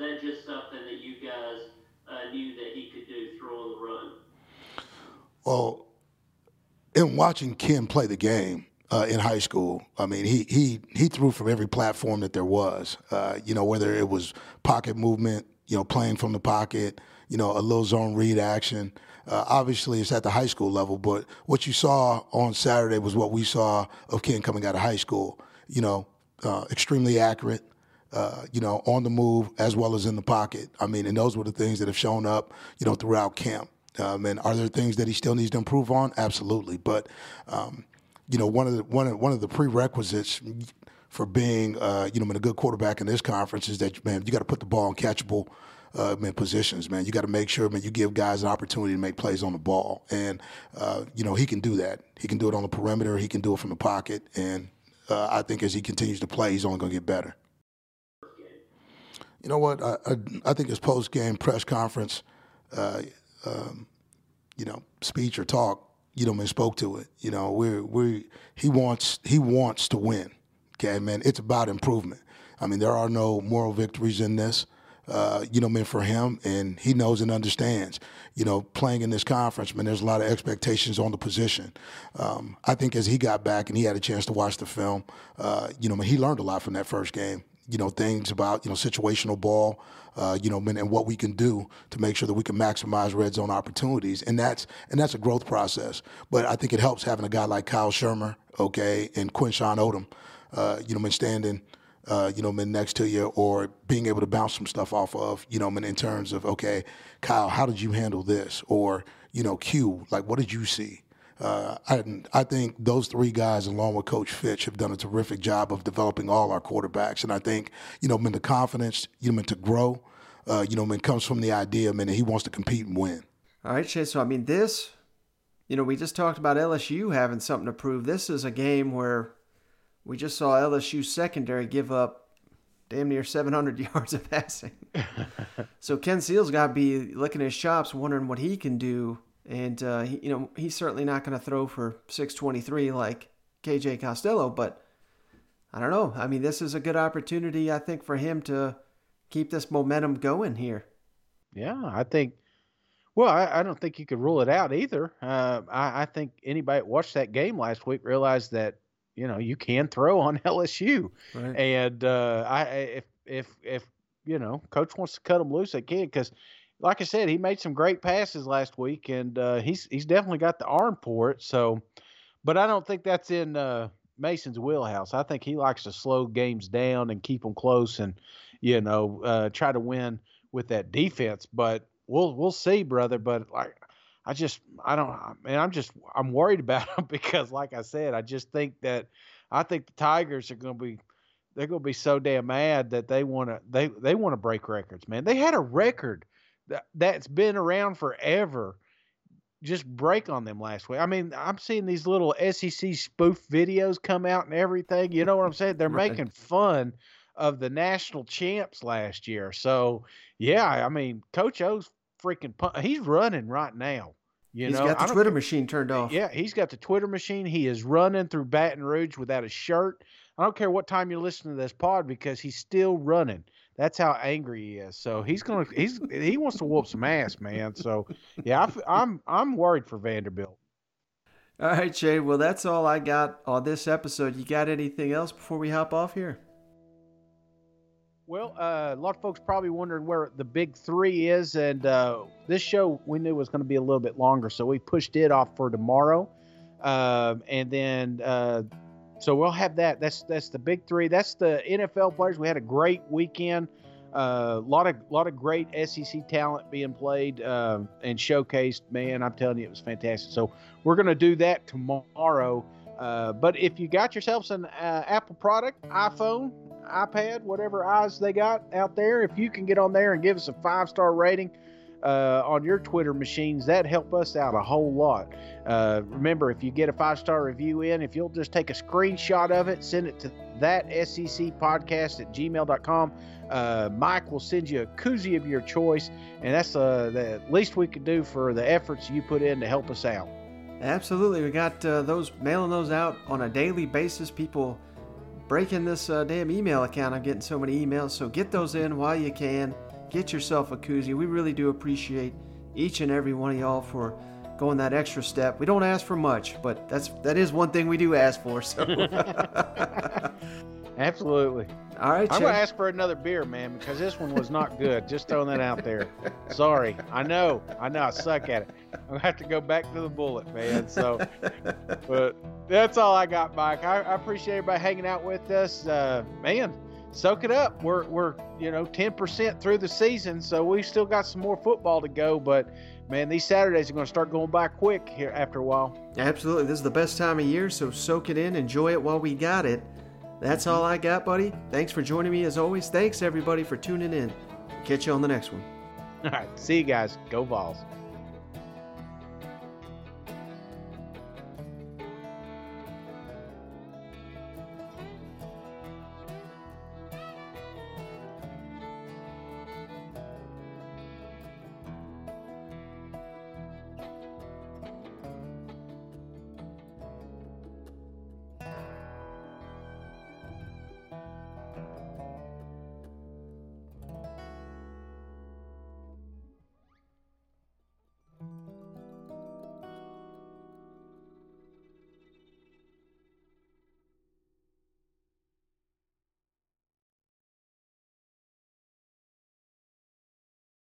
that just something that you guys knew that he could do the run? Well, in watching Ken play the game, uh, in high school. I mean, he he he threw from every platform that there was. Uh, you know, whether it was pocket movement, you know, playing from the pocket, you know, a little zone read action. Uh, obviously, it's at the high school level, but what you saw on Saturday was what we saw of Ken coming out of high school. You know, uh, extremely accurate. Uh, you know, on the move as well as in the pocket. I mean, and those were the things that have shown up, you know, throughout camp. Um, and are there things that he still needs to improve on? Absolutely. But um, you know, one of the one of, one of the prerequisites for being, uh, you know, a good quarterback in this conference is that man, you got to put the ball in catchable. Uh, man, positions, man. You got to make sure, man, you give guys an opportunity to make plays on the ball, and uh, you know he can do that. He can do it on the perimeter. He can do it from the pocket, and uh, I think as he continues to play, he's only going to get better. You know what? I, I, I think his post game press conference, uh, um, you know, speech or talk you know, man, spoke to it. You know, we we he wants he wants to win. Okay, man, it's about improvement. I mean, there are no moral victories in this. Uh, you know, man, for him, and he knows and understands. You know, playing in this conference, man, there's a lot of expectations on the position. Um, I think as he got back and he had a chance to watch the film, uh, you know, man, he learned a lot from that first game. You know, things about you know situational ball uh, you know, and what we can do to make sure that we can maximize red zone opportunities, and that's and that's a growth process. But I think it helps having a guy like Kyle Shurmur, okay, and Quinshon Odom, uh, you know, been standing. Uh, you know, man, next to you, or being able to bounce some stuff off of, you know, in terms of, okay, Kyle, how did you handle this? Or, you know, Q, like, what did you see? Uh, I, I think those three guys, along with Coach Fitch, have done a terrific job of developing all our quarterbacks. And I think, you know, man, the confidence, you know, man, to grow, uh, you know, man, comes from the idea, man, that he wants to compete and win. All right, Chase. So, I mean, this, you know, we just talked about LSU having something to prove. This is a game where we just saw LSU secondary give up damn near 700 yards of passing. so Ken Seals got to be licking his chops, wondering what he can do and, uh, he, you know, he's certainly not going to throw for 623 like KJ Costello, but I don't know. I mean, this is a good opportunity, I think, for him to keep this momentum going here. Yeah, I think. Well, I, I don't think you could rule it out either. Uh, I, I think anybody that watched that game last week realized that you know you can throw on LSU, right. and uh, I if if if you know coach wants to cut them loose, they can because like I said, he made some great passes last week, and uh, he's he's definitely got the arm for it. So, but I don't think that's in uh, Mason's wheelhouse. I think he likes to slow games down and keep them close, and you know uh, try to win with that defense. But we'll we'll see, brother. But like I just I don't man, I'm just I'm worried about him because, like I said, I just think that I think the Tigers are going to be they're going to be so damn mad that they want to they they want to break records, man. They had a record that that's been around forever just break on them last week. I mean, I'm seeing these little SEC spoof videos come out and everything. You know what I'm saying? They're right. making fun of the national champs last year. So, yeah, I mean, Coach O's freaking he's running right now. You he's know, got the Twitter machine turned off. Yeah, he's got the Twitter machine. He is running through Baton Rouge without a shirt. I don't care what time you're listening to this pod because he's still running. That's how angry he is. So he's gonna he's he wants to whoop some ass, man. So yeah, I, I'm I'm worried for Vanderbilt. All right, Jay. Well, that's all I got on this episode. You got anything else before we hop off here? Well, uh, a lot of folks probably wondering where the big three is, and uh, this show we knew was going to be a little bit longer, so we pushed it off for tomorrow. Um, and then uh, so we'll have that. That's that's the big three. That's the NFL players. We had a great weekend. A uh, lot of lot of great SEC talent being played uh, and showcased. Man, I'm telling you, it was fantastic. So we're going to do that tomorrow. Uh, but if you got yourselves an uh, Apple product, iPhone, iPad, whatever eyes they got out there, if you can get on there and give us a five star rating uh, on your Twitter machines, that help us out a whole lot. Uh, remember, if you get a five star review in, if you'll just take a screenshot of it, send it to that SEC podcast at gmail.com. Uh, Mike will send you a koozie of your choice, and that's uh, the least we can do for the efforts you put in to help us out. Absolutely, we got uh, those mailing those out on a daily basis. People breaking this uh, damn email account. I'm getting so many emails, so get those in while you can. Get yourself a koozie. We really do appreciate each and every one of y'all for going that extra step. We don't ask for much, but that's that is one thing we do ask for. So Absolutely. All right, I'm gonna ask for another beer, man, because this one was not good. Just throwing that out there. Sorry. I know. I know. I suck at it. I'm gonna have to go back to the bullet, man. So, but that's all I got, Mike. I, I appreciate everybody hanging out with us. Uh, man, soak it up. We're we're you know 10% through the season, so we've still got some more football to go. But man, these Saturdays are gonna start going by quick here after a while. Absolutely. This is the best time of year, so soak it in, enjoy it while we got it. That's all I got, buddy. Thanks for joining me as always. Thanks everybody for tuning in. Catch you on the next one. All right. See you guys. Go Vols.